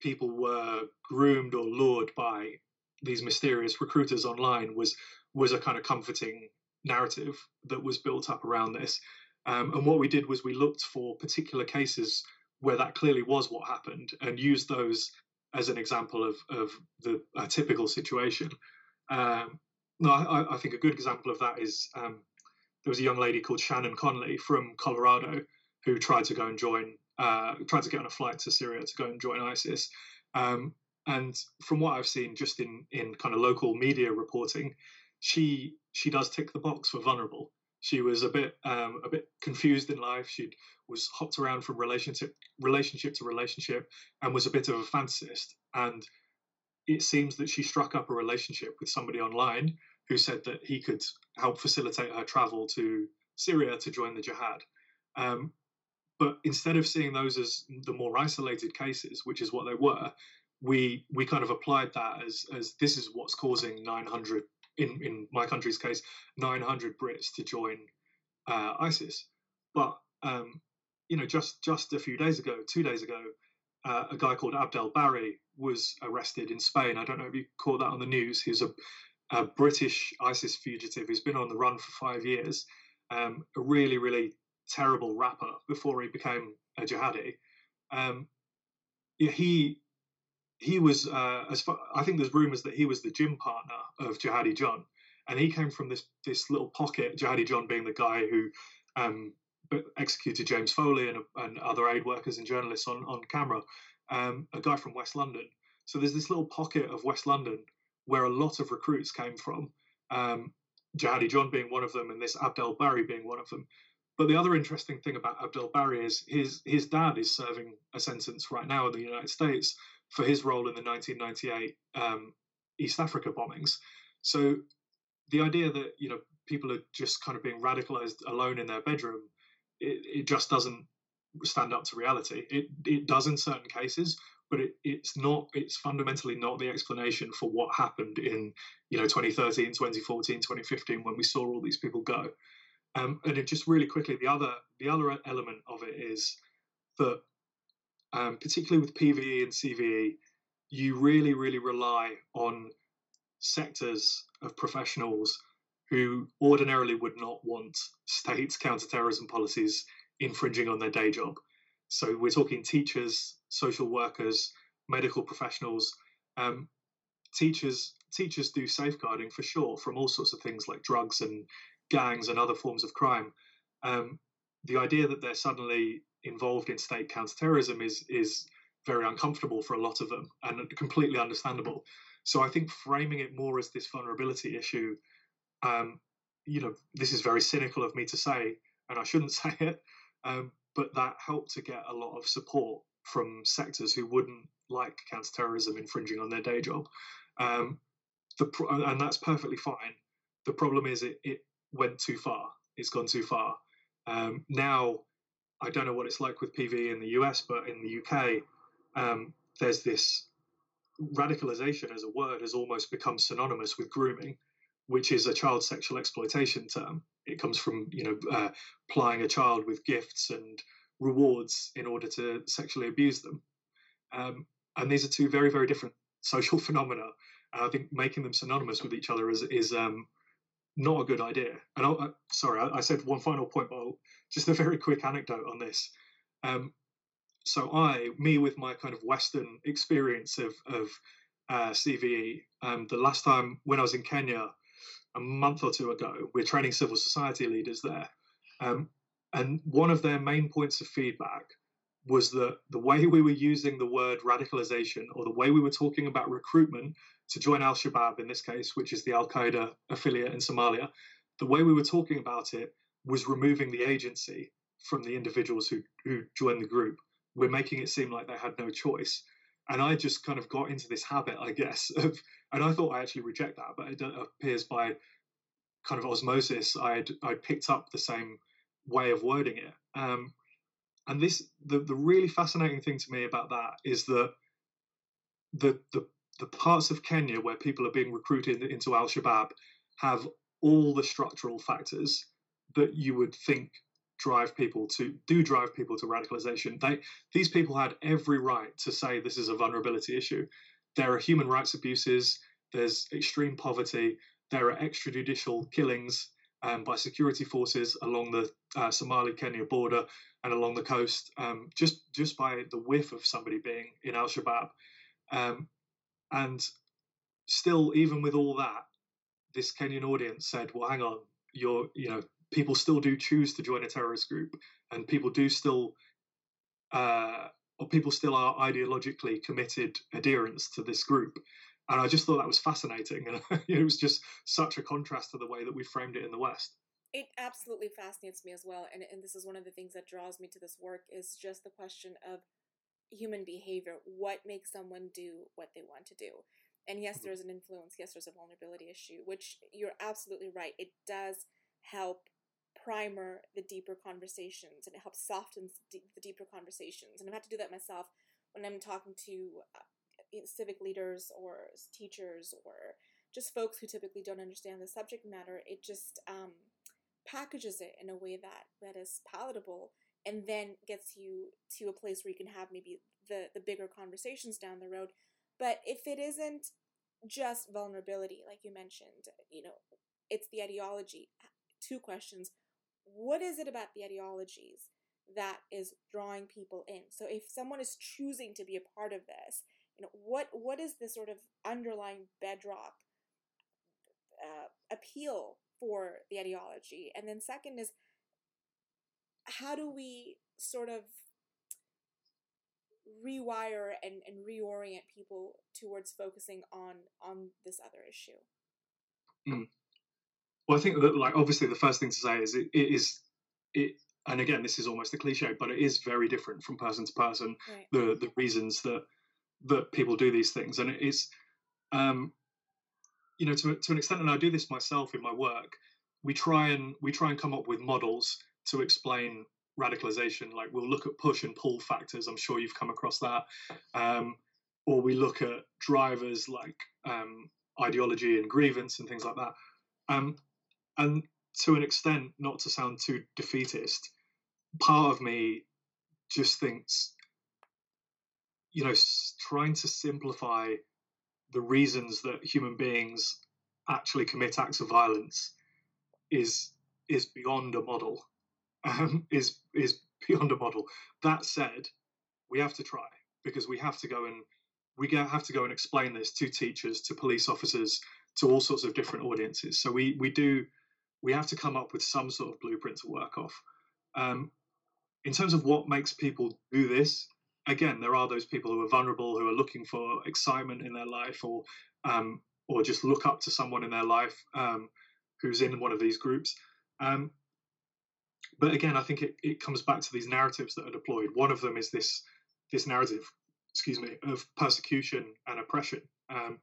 people were groomed or lured by these mysterious recruiters online was was a kind of comforting narrative that was built up around this. Um, and what we did was we looked for particular cases where that clearly was what happened and used those as an example of, of the a typical situation. Um, no, I, I, think a good example of that is um, there was a young lady called Shannon Conley from Colorado who tried to go and join, uh, tried to get on a flight to Syria to go and join ISIS. Um, and from what I've seen, just in in kind of local media reporting, she she does tick the box for vulnerable. She was a bit um, a bit confused in life. She was hopped around from relationship relationship to relationship and was a bit of a fantasist. And it seems that she struck up a relationship with somebody online who said that he could help facilitate her travel to Syria to join the jihad. Um, but instead of seeing those as the more isolated cases, which is what they were, we we kind of applied that as as this is what's causing 900 in in my country's case 900 Brits to join uh, ISIS. But um, you know, just just a few days ago, two days ago, uh, a guy called Abdel Bary was arrested in Spain. I don't know if you caught that on the news. He's a, a British ISIS fugitive who's been on the run for five years. Um, a really really terrible rapper before he became a jihadi. Um, yeah, he he was uh, as far, I think there's rumours that he was the gym partner of Jihadi John, and he came from this this little pocket. Jihadi John being the guy who um, executed James Foley and, and, other aid workers and journalists on on camera, um, a guy from West London. So there's this little pocket of West London where a lot of recruits came from. Um, Jihadi John being one of them, and this Abdel Bary being one of them. But the other interesting thing about Abdel Bary is his his dad is serving a sentence right now in the United States for his role in the 1998 um, East Africa bombings. So the idea that you know people are just kind of being radicalized alone in their bedroom, it, it just doesn't stand up to reality. It it does in certain cases, but it, it's not. It's fundamentally not the explanation for what happened in you know 2013, 2014, 2015 when we saw all these people go. Um, and it just really quickly the other the other element of it is that um, particularly with PVE and CVE, you really, really rely on sectors of professionals who ordinarily would not want state counterterrorism policies infringing on their day job. So we're talking teachers, social workers, medical professionals. Um, teachers teachers do safeguarding for sure from all sorts of things like drugs and gangs and other forms of crime. Um, the idea that they're suddenly involved in state counterterrorism is is very uncomfortable for a lot of them and completely understandable. So I think framing it more as this vulnerability issue, um, you know, this is very cynical of me to say, and I shouldn't say it, um, but that helped to get a lot of support from sectors who wouldn't like counterterrorism infringing on their day job. Um, the and that's perfectly fine. The problem is it, it went too far. It's gone too far. Um, now I don't know what it's like with PV in the US, but in the UK, um, there's this radicalization as a word has almost become synonymous with grooming. which is a child sexual exploitation term. It comes from you know uh, plying a child with gifts and rewards in order to sexually abuse them. Um, and these are two very very different social phenomena. And I think making them synonymous with each other is is um, not a good idea. And I'll, uh, sorry, I, I, said one final point, but I'll, just a very quick anecdote on this. Um, so I, me with my kind of Western experience of of uh, CVE, um, the last time when I was in Kenya a month or two ago, we're training civil society leaders there, um, and one of their main points of feedback was that the way we were using the word radicalization or the way we were talking about recruitment to join Al Shabaab in this case, which is the Al Qaeda affiliate in Somalia, the way we were talking about it was removing the agency from the individuals who, who joined the group. We're making it seem like they had no choice. And I just kind of got into this habit, I guess, of, and I thought I actually reject that, but it appears by kind of osmosis, I'd, I'd picked up the same way of wording it. Um, and this, the, the really fascinating thing to me about that is that the, the, the parts of Kenya where people are being recruited into Al Shabaab have all the structural factors that you would think drive people to do drive people to radicalization. They these people had every right to say this is a vulnerability issue. There are human rights abuses. There's extreme poverty. There are extrajudicial killings um, by security forces along the uh, Somali-Kenya border and along the coast, um, just just by the whiff of somebody being in Al Shabaab, um, and still, even with all that, this Kenyan audience said, "Well, hang on, you're you know people still do choose to join a terrorist group, and people do still, uh, or people still are ideologically committed adherents to this group. And I just thought that was fascinating, and it was just such a contrast to the way that we framed it in the West. It absolutely fascinates me as well, and and this is one of the things that draws me to this work is just the question of human behavior. What makes someone do what they want to do? And yes, mm-hmm. there's an influence. Yes, there's a vulnerability issue, which you're absolutely right. It does help primer the deeper conversations and it helps soften the deeper conversations. And I've had to do that myself when I'm talking to uh, civic leaders or teachers or just folks who typically don't understand the subject matter. It just um, packages it in a way that that is palatable and then gets you to a place where you can have maybe the the bigger conversations down the road. But if it isn't just vulnerability, like you mentioned, you know, it's the ideology. Two questions what is it about the ideologies that is drawing people in? So if someone is choosing to be a part of this, you know, what what is the sort of underlying bedrock uh, appeal for the ideology? And then second is how do we sort of rewire and, and reorient people towards focusing on on this other issue? Mm. Well, I think that like obviously the first thing to say is it, it is it, and again this is almost a cliche, but it is very different from person to person. Right. The the reasons that that people do these things, and it is, um, you know, to to an extent, and I do this myself in my work. We try and we try and come up with models to explain radicalization. Like we'll look at push and pull factors. I'm sure you've come across that. Um, or we look at drivers like um, ideology and grievance and things like that. Um, and to an extent, not to sound too defeatist, part of me just thinks, you know, trying to simplify the reasons that human beings actually commit acts of violence is is beyond a model. Um, is is beyond a model. That said, we have to try because we have to go and we have to go and explain this to teachers, to police officers, to all sorts of different audiences. So we we do we have to come up with some sort of blueprint to work off. Um, in terms of what makes people do this, again, there are those people who are vulnerable, who are looking for excitement in their life, or um, or just look up to someone in their life um, who's in one of these groups. Um, but again, I think it, it comes back to these narratives that are deployed. One of them is this this narrative, excuse me, of persecution and oppression. Um,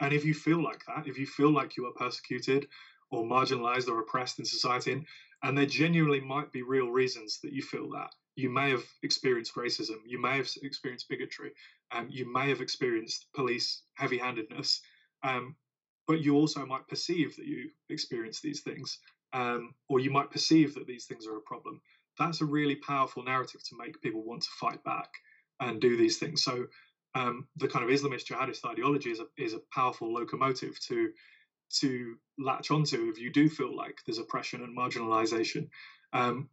and if you feel like that, if you feel like you are persecuted or marginalized or oppressed in society, and, and there genuinely might be real reasons that you feel that. You may have experienced racism, you may have experienced bigotry, um, you may have experienced police heavy handedness. Um, but you also might perceive that you experience these things, um, or you might perceive that these things are a problem. That's a really powerful narrative to make people want to fight back and do these things. So um, the kind of Islamist jihadist ideology is a, is a powerful locomotive to to latch onto if you do feel like there's oppression and marginalization. Um,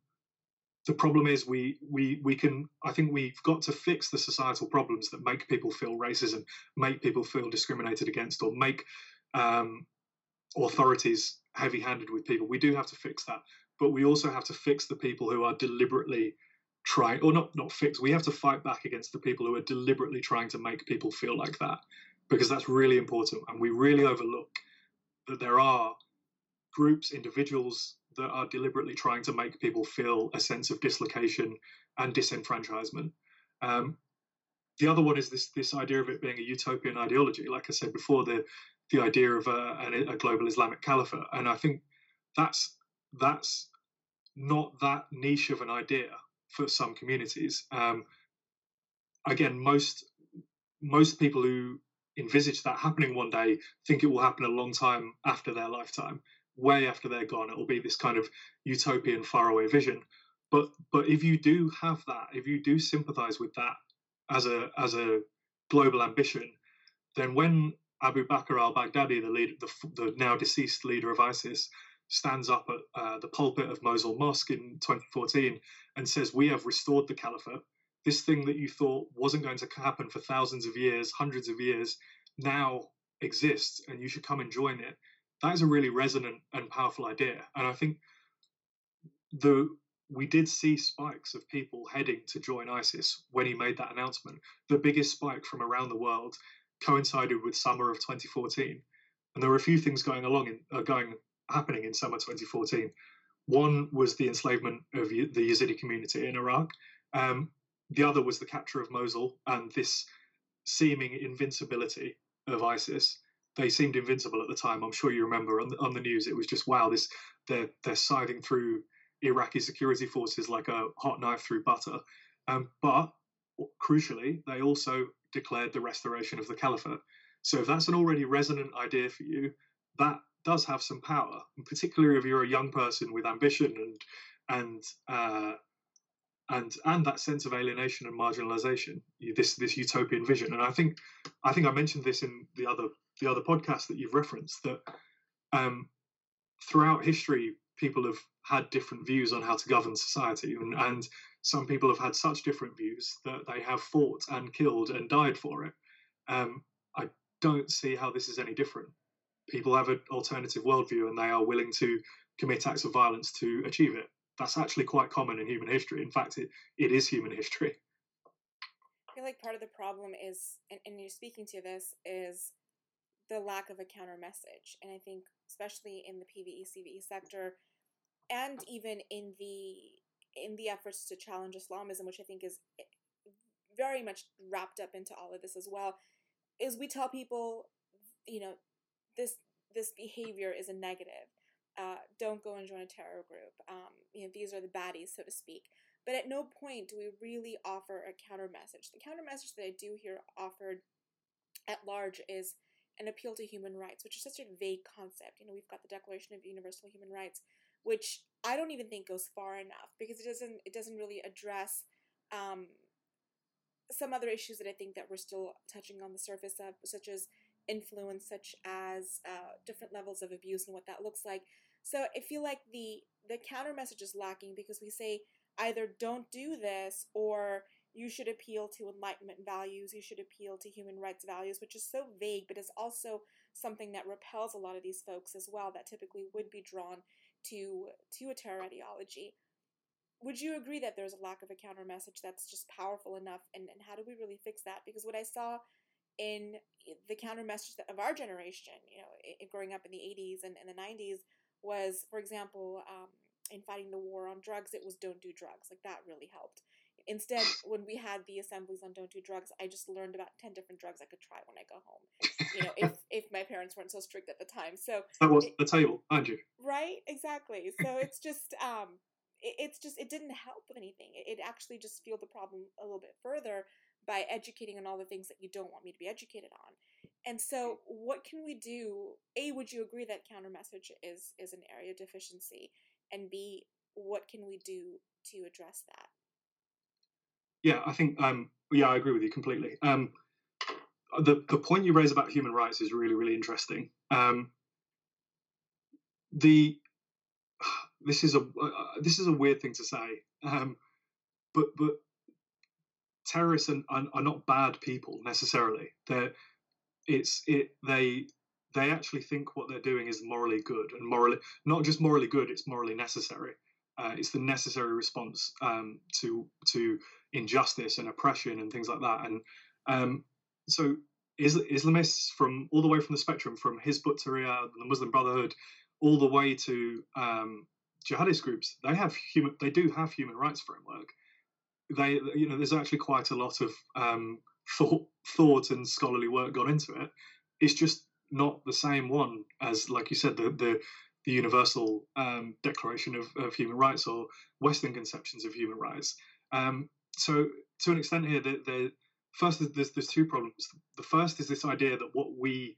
the problem is we we we can I think we've got to fix the societal problems that make people feel racism, make people feel discriminated against, or make um, authorities heavy-handed with people. We do have to fix that, but we also have to fix the people who are deliberately trying, or not not fix. We have to fight back against the people who are deliberately trying to make people feel like that, because that's really important, and we really overlook that there are groups, individuals that are deliberately trying to make people feel a sense of dislocation and disenfranchisement. Um, the other one is this this idea of it being a utopian ideology. Like I said before, the the idea of a, a global Islamic caliphate, and I think that's that's not that niche of an idea for some communities. Um, again, most most people who envisage that happening one day think it will happen a long time after their lifetime way after they're gone it'll be this kind of utopian faraway vision. But but if you do have that if you do sympathize with that as a as a global ambition then when abu bakr al-baghdadi the lead the, the now deceased leader of isis stands up at uh, the pulpit of mosul mosque in 2014 and says we have restored the caliphate this thing that you thought wasn't going to happen for thousands of years hundreds of years now exists and you should come and join it that is a really resonant and powerful idea. And I think the we did see spikes of people heading to join ISIS when he made that announcement. The biggest spike from around the world coincided with summer of 2014, and there were a few things going along in uh, going happening in summer 2014. One was the enslavement of the Yazidi community in Iraq. Um, the other was the capture of Mosul and this seeming invincibility of ISIS they seemed invincible at the time. I'm sure you remember on the, on the news. It was just wow, this they're they're scything through Iraqi security forces like a hot knife through butter. Um, but crucially, they also declared the restoration of the caliphate. So if that's an already resonant idea for you, that does have some power, and particularly if you're a young person with ambition and and uh, and and that sense of alienation and marginalization, this this utopian vision. And I think I think I mentioned this in the other the other podcast that you've referenced that um, throughout history people have had different views on how to govern society and, and some people have had such different views that they have fought and killed and died for it. Um, i don't see how this is any different. People have an alternative worldview and they are willing to commit acts of violence to achieve it. That's actually quite common in human history. In fact it, it is human history. I feel like part of the problem is and, and you're speaking to this is the lack of a counter message. And I think, especially in the PVE CVE sector, and even in the in the efforts to challenge Islamism, which I think is eh, very much wrapped up into all of this as well, is we tell people, you know, this this behavior is a negative. Uh, don't go and join a terror group. Um, you know, these are the baddies, so to speak. But at no point do we really offer a counter message. The counter message that I do hear offered at large is an appeal to human rights, which is such a vague concept. You know, we've got the Declaration of Universal Human Rights, which I don't even think goes far enough because it doesn't it doesn't really address um, some other issues that I think that we're still touching on the surface of, such as influence, such as uh, different levels of abuse and what that looks like. So I feel like the the counter message is lacking because we say either don't do this or you should appeal to enlightenment values, you should appeal to human rights values, which is so vague, but is also something that repels a lot of these folks as well that typically would be drawn to to a terror ideology. Would you agree that there's a lack of a counter message that's just powerful enough? And, and how do we really fix that? Because what I saw in the counter message of our generation, you know, growing up in the 80s and, and the 90s, was, for example, um, in fighting the war on drugs, it was don't do drugs. Like that really helped. Instead, when we had the assemblies on don't do drugs, I just learned about ten different drugs I could try when I go home. You know, if if my parents weren't so strict at the time. So that was it, the table, aren't you? Right, exactly. So it's just um, it, it's just it didn't help with anything. It, it actually just fueled the problem a little bit further by educating on all the things that you don't want me to be educated on. And so, what can we do? A, would you agree that counter message is is an area of deficiency? And B, what can we do to address that? Yeah, I think um, yeah, I agree with you completely. Um, the the point you raise about human rights is really really interesting. Um, the this is a uh, this is a weird thing to say, um, but but terrorists are, are, are, not bad people necessarily. They're it's it they they actually think what they're doing is morally good and morally not just morally good. It's morally necessary. Uh, it's the necessary response um, to to injustice and oppression and things like that. And um, so is, Islamists from all the way from the spectrum, from Hizb ut-Tahrir, the Muslim Brotherhood, all the way to um, jihadist groups, they have human, they do have human rights framework. They, you know, there's actually quite a lot of um, thought, thought and scholarly work gone into it. It's just not the same one as, like you said, the the, the Universal um, Declaration of, of, Human Rights or Western conceptions of human rights. So, to an extent, here, the, first there's there's two problems. The first is this idea that what we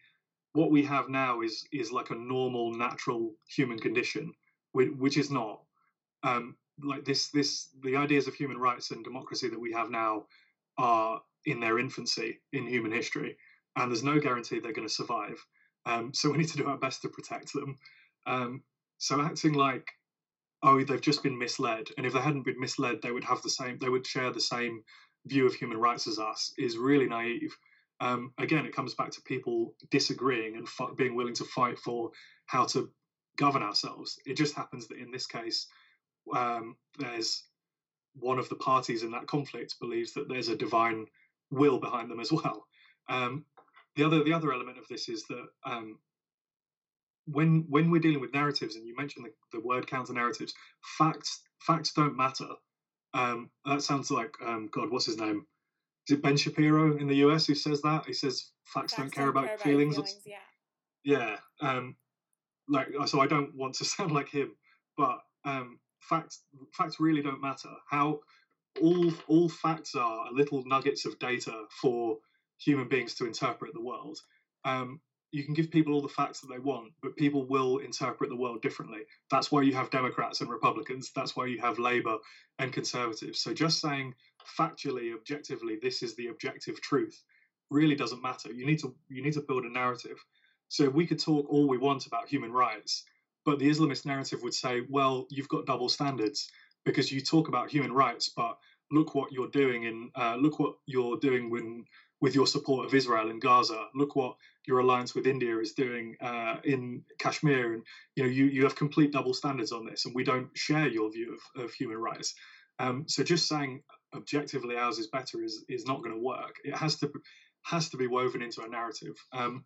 what we have now is is like a normal, natural human condition, which is not. Um, like this, this the ideas of human rights and democracy that we have now are in their infancy in human history, and there's no guarantee they're going to survive. Um, so we need to do our best to protect them. Um, so acting like, oh, they've just been misled, and if they hadn't been misled, they would have the same, they would share the same view of human rights as us, is really naive. Um, again, it comes back to people disagreeing and f- being willing to fight for how to govern ourselves. It just happens that in this case, um, there's one of the parties in that conflict believes that there's a divine will behind them as well. Um, the other the other element of this is that um, when when we're dealing with narratives, and you mentioned the, the word counter narratives, facts facts don't matter. Um, that sounds like um, God, what's his name? Is it Ben Shapiro in the US who says that? He says facts, facts don't care, don't about, care feelings. about, feelings. Yeah. Yeah. Um, like so, I don't want to sound like him, but um, facts facts really don't matter. How all all facts are little nuggets of data for human beings to interpret the world. Um, you can give people all the facts that they want, but people will interpret the world differently. That's why you have Democrats and Republicans. That's why you have Labour and Conservatives. So just saying factually, objectively, this is the objective truth really doesn't matter. You need to you need to build a narrative. So we could talk all we want about human rights, but the Islamist narrative would say, well, you've got double standards because you talk about human rights, but look what you're doing in uh, look what you're doing when with your support of Israel in Gaza. Look what your alliance with India is doing uh, in Kashmir, and you know you you have complete double standards on this, and we don't share your view of, of human rights. Um, so just saying objectively ours is better is is not going to work. It has to has to be woven into a narrative, um,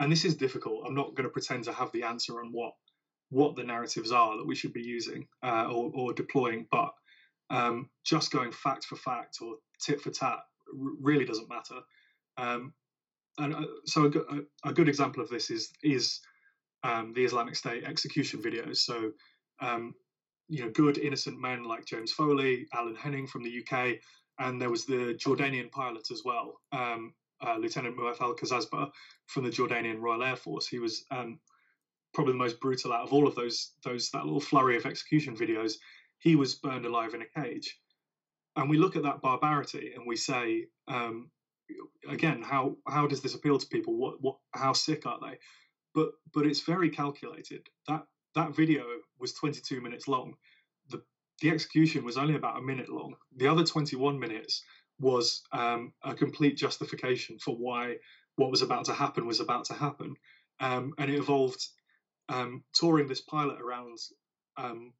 and this is difficult. I'm not going to pretend to have the answer on what what the narratives are that we should be using uh, or, or deploying, but um, just going fact for fact or tit for tat really doesn't matter. Um, and uh, so a, a, good example of this is is um, the Islamic State execution videos. So um, you know, good innocent men like James Foley, Alan Henning from the UK, and there was the Jordanian pilot as well, um, uh, Lieutenant Muath Al Kasasbeh from the Jordanian Royal Air Force. He was um, probably the most brutal out of all of those those that little flurry of execution videos. He was burned alive in a cage and we look at that barbarity and we say um, again how how does this appeal to people? What what how sick are they? But but it's very calculated. That that video was 22 minutes long. The the execution was only about a minute long. The other 21 minutes was um, a complete justification for why what was about to happen was about to happen. Um, and it involved um, touring this pilot around um,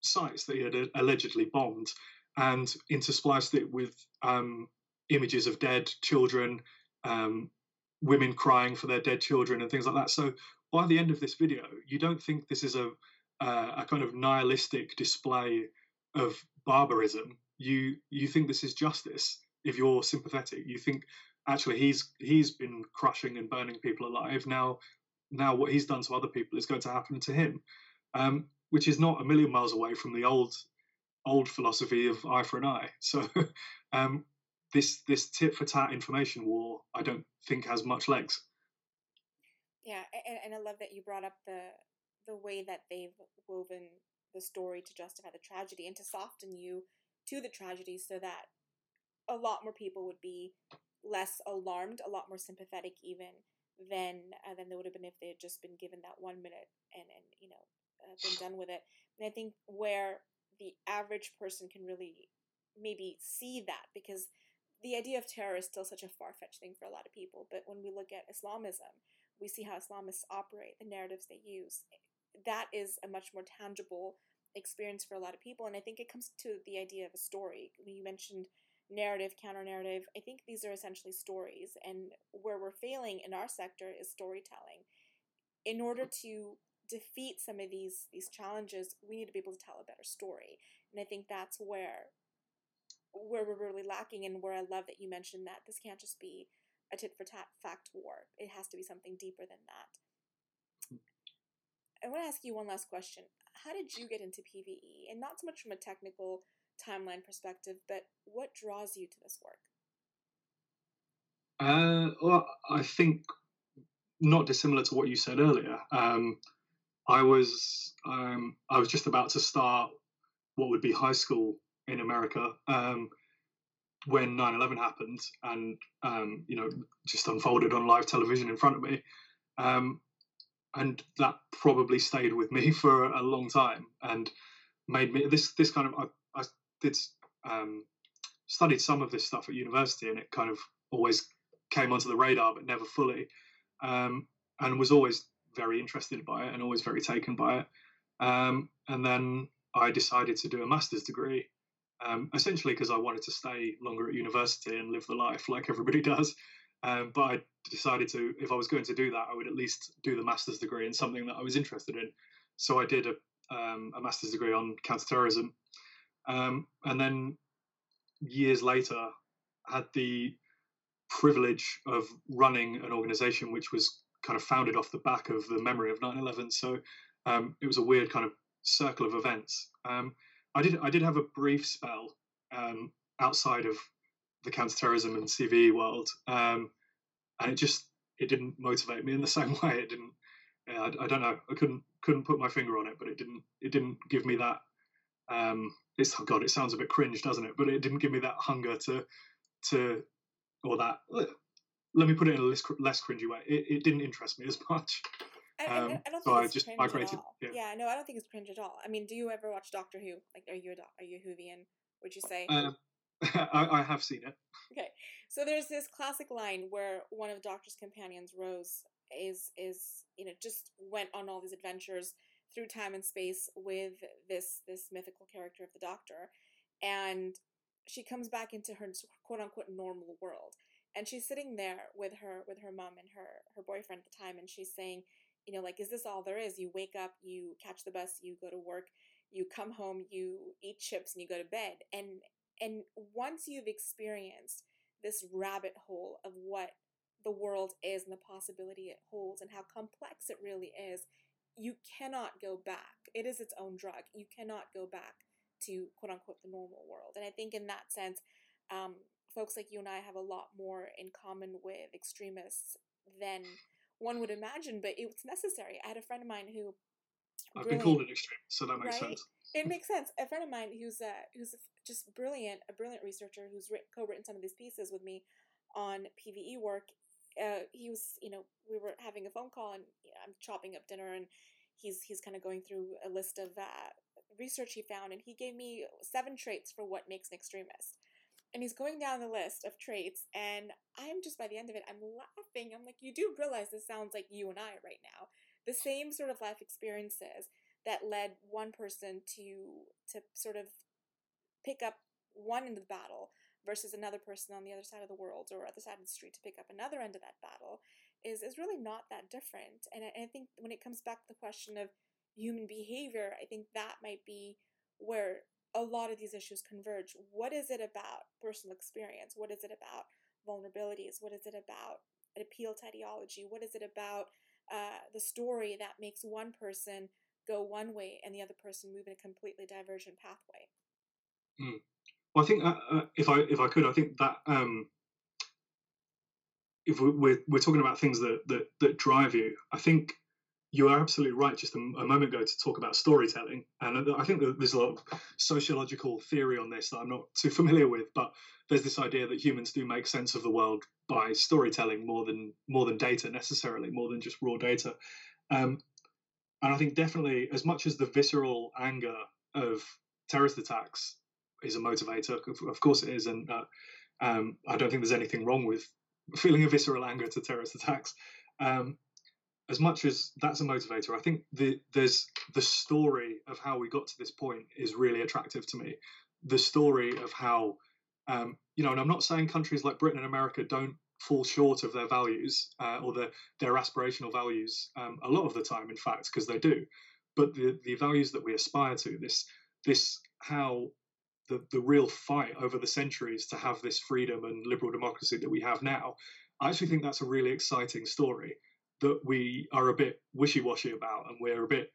sites that he had allegedly bombed and interspliced it with um, images of dead children, um, women crying for their dead children, and things like that. So by the end of this video, you don't think this is a uh, a kind of nihilistic display of barbarism. You you think this is justice. If you're sympathetic, you think actually he's he's been crushing and burning people alive. Now now what he's done to other people is going to happen to him, um, which is not a million miles away from the old old philosophy of eye for an eye. So, um, this this tit for tat information war, I don't think has much legs. Yeah, and, and I love that you brought up the the way that they've woven the story to justify the tragedy and to soften you to the tragedy so that a lot more people would be less alarmed, a lot more sympathetic even than uh, than they would have been if they had just been given that one minute and and you know uh, been done with it. And I think where the average person can really maybe see that because the idea of terror is still such a far fetched thing for a lot of people. But when we look at Islamism, we see how Islamists operate, the narratives they use. That is a much more tangible experience for a lot of people. And I think it comes to the idea of a story. You mentioned narrative, counter narrative, I think these are essentially stories. And where we're failing in our sector is storytelling. In order to defeat some of these these challenges, we need to be able to tell a better story. And I think that's where where we're really lacking and where I love that you mentioned that this can't just be a tit for tat fact war. It has to be something deeper than that. I want to ask you one last question. How did you get into PVE? And not so much from a technical timeline perspective, but what draws you to this work? Uh, well, I think not dissimilar to what you said earlier. Um, I was um, I was just about to start what would be high school in America um, when 9/11 happened, and um, you know just unfolded on live television in front of me, um, and that probably stayed with me for a long time and made me this this kind of I, I did um, studied some of this stuff at university, and it kind of always came onto the radar, but never fully, um, and was always very interested by it and always very taken by it. Um, and then I decided to do a master's degree um, essentially because I wanted to stay longer at university and live the life like everybody does. Um, but I decided to, if I was going to do that, I would at least do the master's degree in something that I was interested in. So I did a, um, a master's degree on counterterrorism. Um, and then years later, had the privilege of running an organization which was kind of founded off the back of the memory of 9 11. So um, it was a weird kind of circle of events. Um, I did I did have a brief spell um, outside of the counterterrorism and CVE world, um, and it just it didn't motivate me in the same way. It didn't. I, I, don't know. I couldn't couldn't put my finger on it, but it didn't it didn't give me that. Um, it's oh god, it sounds a bit cringe, doesn't it? But it didn't give me that hunger to to or that. Let me put it in a less, less cringy way. It, it didn't interest me as much. I, um, I, don't so I just migrated. Yeah. yeah. no, I don't think it's cringe at all. I mean, do you ever watch Doctor Who? Like, are you a are you a Whovian? Would you say? Um, I, I have seen it. Okay, so there's this classic line where one of the Doctor's companions, Rose, is is you know just went on all these adventures through time and space with this this mythical character of the Doctor, and she comes back into her quote unquote normal world, and she's sitting there with her with her mom and her her boyfriend at the time, and she's saying you know, like, is this all there is? You wake up, you catch the bus, you go to work, you come home, you eat chips, and you go to bed. And and once you've experienced this rabbit hole of what the world is and the possibility it holds and how complex it really is, you cannot go back. It is its own drug. You cannot go back to quote unquote the normal world. And I think in that sense, um, folks like you and I have a lot more in common with extremists than one would imagine, but it's necessary. I had a friend of mine who I've been called an extremist, so that makes right? sense. It makes sense. A friend of mine who's uh, who's just brilliant, a brilliant researcher who's written, co-written some of these pieces with me on PVE work. Uh, he was, you know, we were having a phone call, and you know, I'm chopping up dinner, and he's he's kind of going through a list of uh, research he found, and he gave me seven traits for what makes an extremist and he's going down the list of traits and i'm just by the end of it i'm laughing. I'm like you do realize this sounds like you and i right now. The same sort of life experiences that led one person to to sort of pick up one end of the battle versus another person on the other side of the world or other side of the street to pick up another end of that battle is is really not that different. And I, and I think when it comes back to the question of human behavior i think that might be where a lot of these issues converge. What is it about personal experience? What is it about vulnerabilities? What is it about an appeal to ideology? What is it about uh, the story that makes one person go one way and the other person move in a completely divergent pathway? Mm. Well, I think uh, uh, if I if I could, I think that um, if we're, we're, we're talking about things that, that that drive you, I think you are absolutely right just a, a, moment ago to talk about storytelling and i think there's a lot of sociological theory on this that i'm not too familiar with but there's this idea that humans do make sense of the world by storytelling more than more than data necessarily more than just raw data. Um, and i think definitely as much as the visceral anger of terrorist attacks is a motivator of, course it is and uh, um, i don't think there's anything wrong with feeling a visceral anger to terrorist attacks um, as much as that's a motivator, I think the, there's the story of how we got to this point is really attractive to me. The story of how, um, you know, and I'm not saying countries like Britain and America don't fall short of their values uh, or their their aspirational values um, a lot of the time, in fact, because they do. But the the values that we aspire to, this this how the the real fight over the centuries to have this freedom and liberal democracy that we have now, I actually think that's a really exciting story that we are a bit wishy-washy about, and we're a bit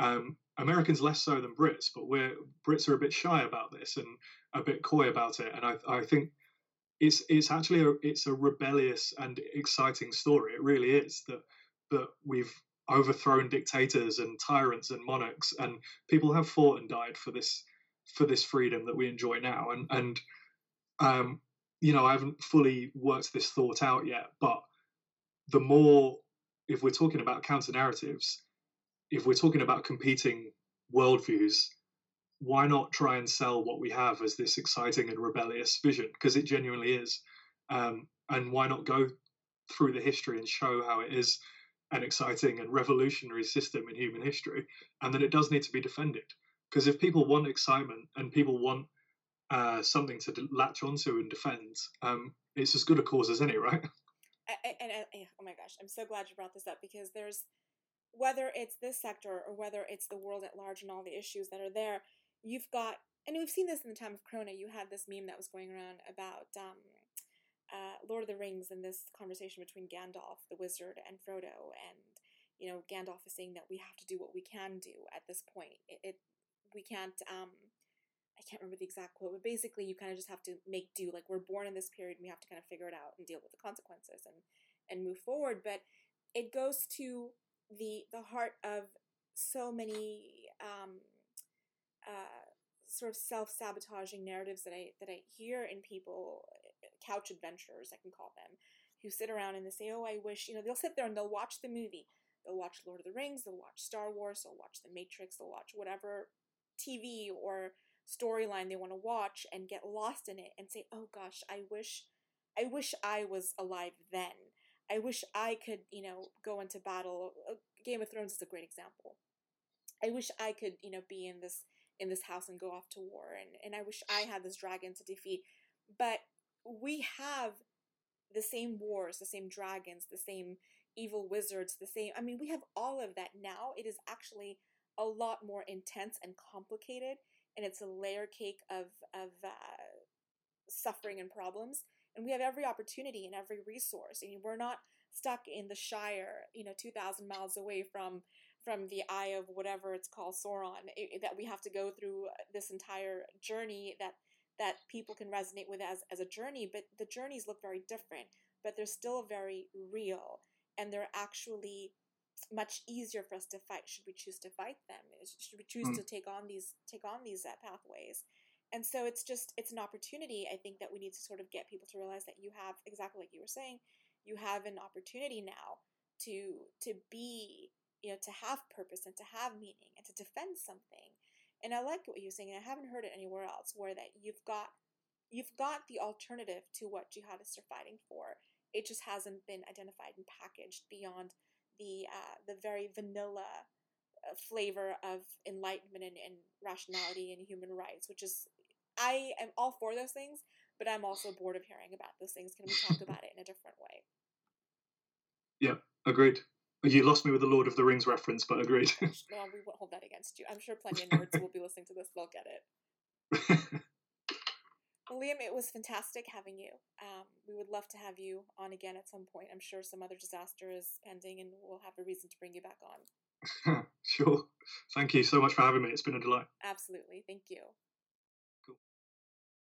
um, Americans less so than Brits, but we're Brits are a bit shy about this and a bit coy about it. And I, I think it's it's actually a it's a rebellious and exciting story. It really is that that we've overthrown dictators and tyrants and monarchs, and people have fought and died for this for this freedom that we enjoy now. And and um, you know, I haven't fully worked this thought out yet, but the more if we're talking about counter narratives, if we're talking about competing worldviews, why not try and sell what we have as this exciting and rebellious vision? Because it genuinely is. Um, and why not go through the history and show how it is an exciting and revolutionary system in human history, and that it does need to be defended? Because if people want excitement and people want uh, something to latch onto and defend, um, it's as good a cause as any, right? and, and oh my gosh, I'm so glad you brought this up because there's whether it's this sector or whether it's the world at large and all the issues that are there, you've got, and we've seen this in the time of Corona. You had this meme that was going around about um, uh, Lord of the Rings and this conversation between Gandalf, the wizard, and Frodo, and you know Gandalf is saying that we have to do what we can do at this point. It, it we can't um, I can't remember the exact quote, but basically you kind of just have to make do. Like we're born in this period, and we have to kind of figure it out and deal with the consequences and and move forward. But it goes to the the heart of so many um, uh, sort of self sabotaging narratives that I that I hear in people, couch adventurers I can call them, who sit around and they say, "Oh, I wish," you know, they'll sit there and they'll watch the movie. They'll watch Lord of the Rings, they'll watch Star Wars, they'll watch The Matrix, they'll watch whatever TV or storyline they want to watch and get lost in it and say, "Oh gosh, I wish I wish I was alive then. I wish I could, you know, go into battle. Uh, Game of Thrones is a great example. I wish I could, you know, be in this in this house and go off to war and and I wish I had this dragon to defeat. But we have the same wars, the same dragons, the same evil wizards, the same I mean, we have all of that now. It is actually a lot more intense and complicated and it's a layer cake of of uh, suffering and problems. And we have every opportunity and every resource. and we're not stuck in the Shire, you know, two thousand miles away from from the eye of whatever it's called Sauron. It, that we have to go through this entire journey that that people can resonate with as as a journey. But the journeys look very different, but they're still very real, and they're actually much easier for us to fight should we choose to fight them should we choose mm. to take on these take on these uh, pathways. And so it's just it's an opportunity i think that we need to sort of get people to realize that you have exactly like you were saying you have an opportunity now to to be you know to have purpose and to have meaning and to defend something. And i like what you're saying and i haven't heard it anywhere else where that you've got you've got the alternative to what jihadists are fighting for. It just hasn't been identified and packaged beyond the uh, the very vanilla uh, flavor of enlightenment and, and rationality and human rights, which is I am all for those things, but I'm also bored of hearing about those things. Can we talk about it in a different way? Yeah, agreed. You lost me with the Lord of the Rings reference, but agreed. well, we won't hold that against you. I'm sure plenty of nerds will be listening to this. They'll get it. Liam, it was fantastic having you. Um, we would love to have you on again at some point. I'm sure some other disaster is pending and we'll have a reason to bring you back on. sure. Thank you so much for having me. It's been a delight. Absolutely. Thank you.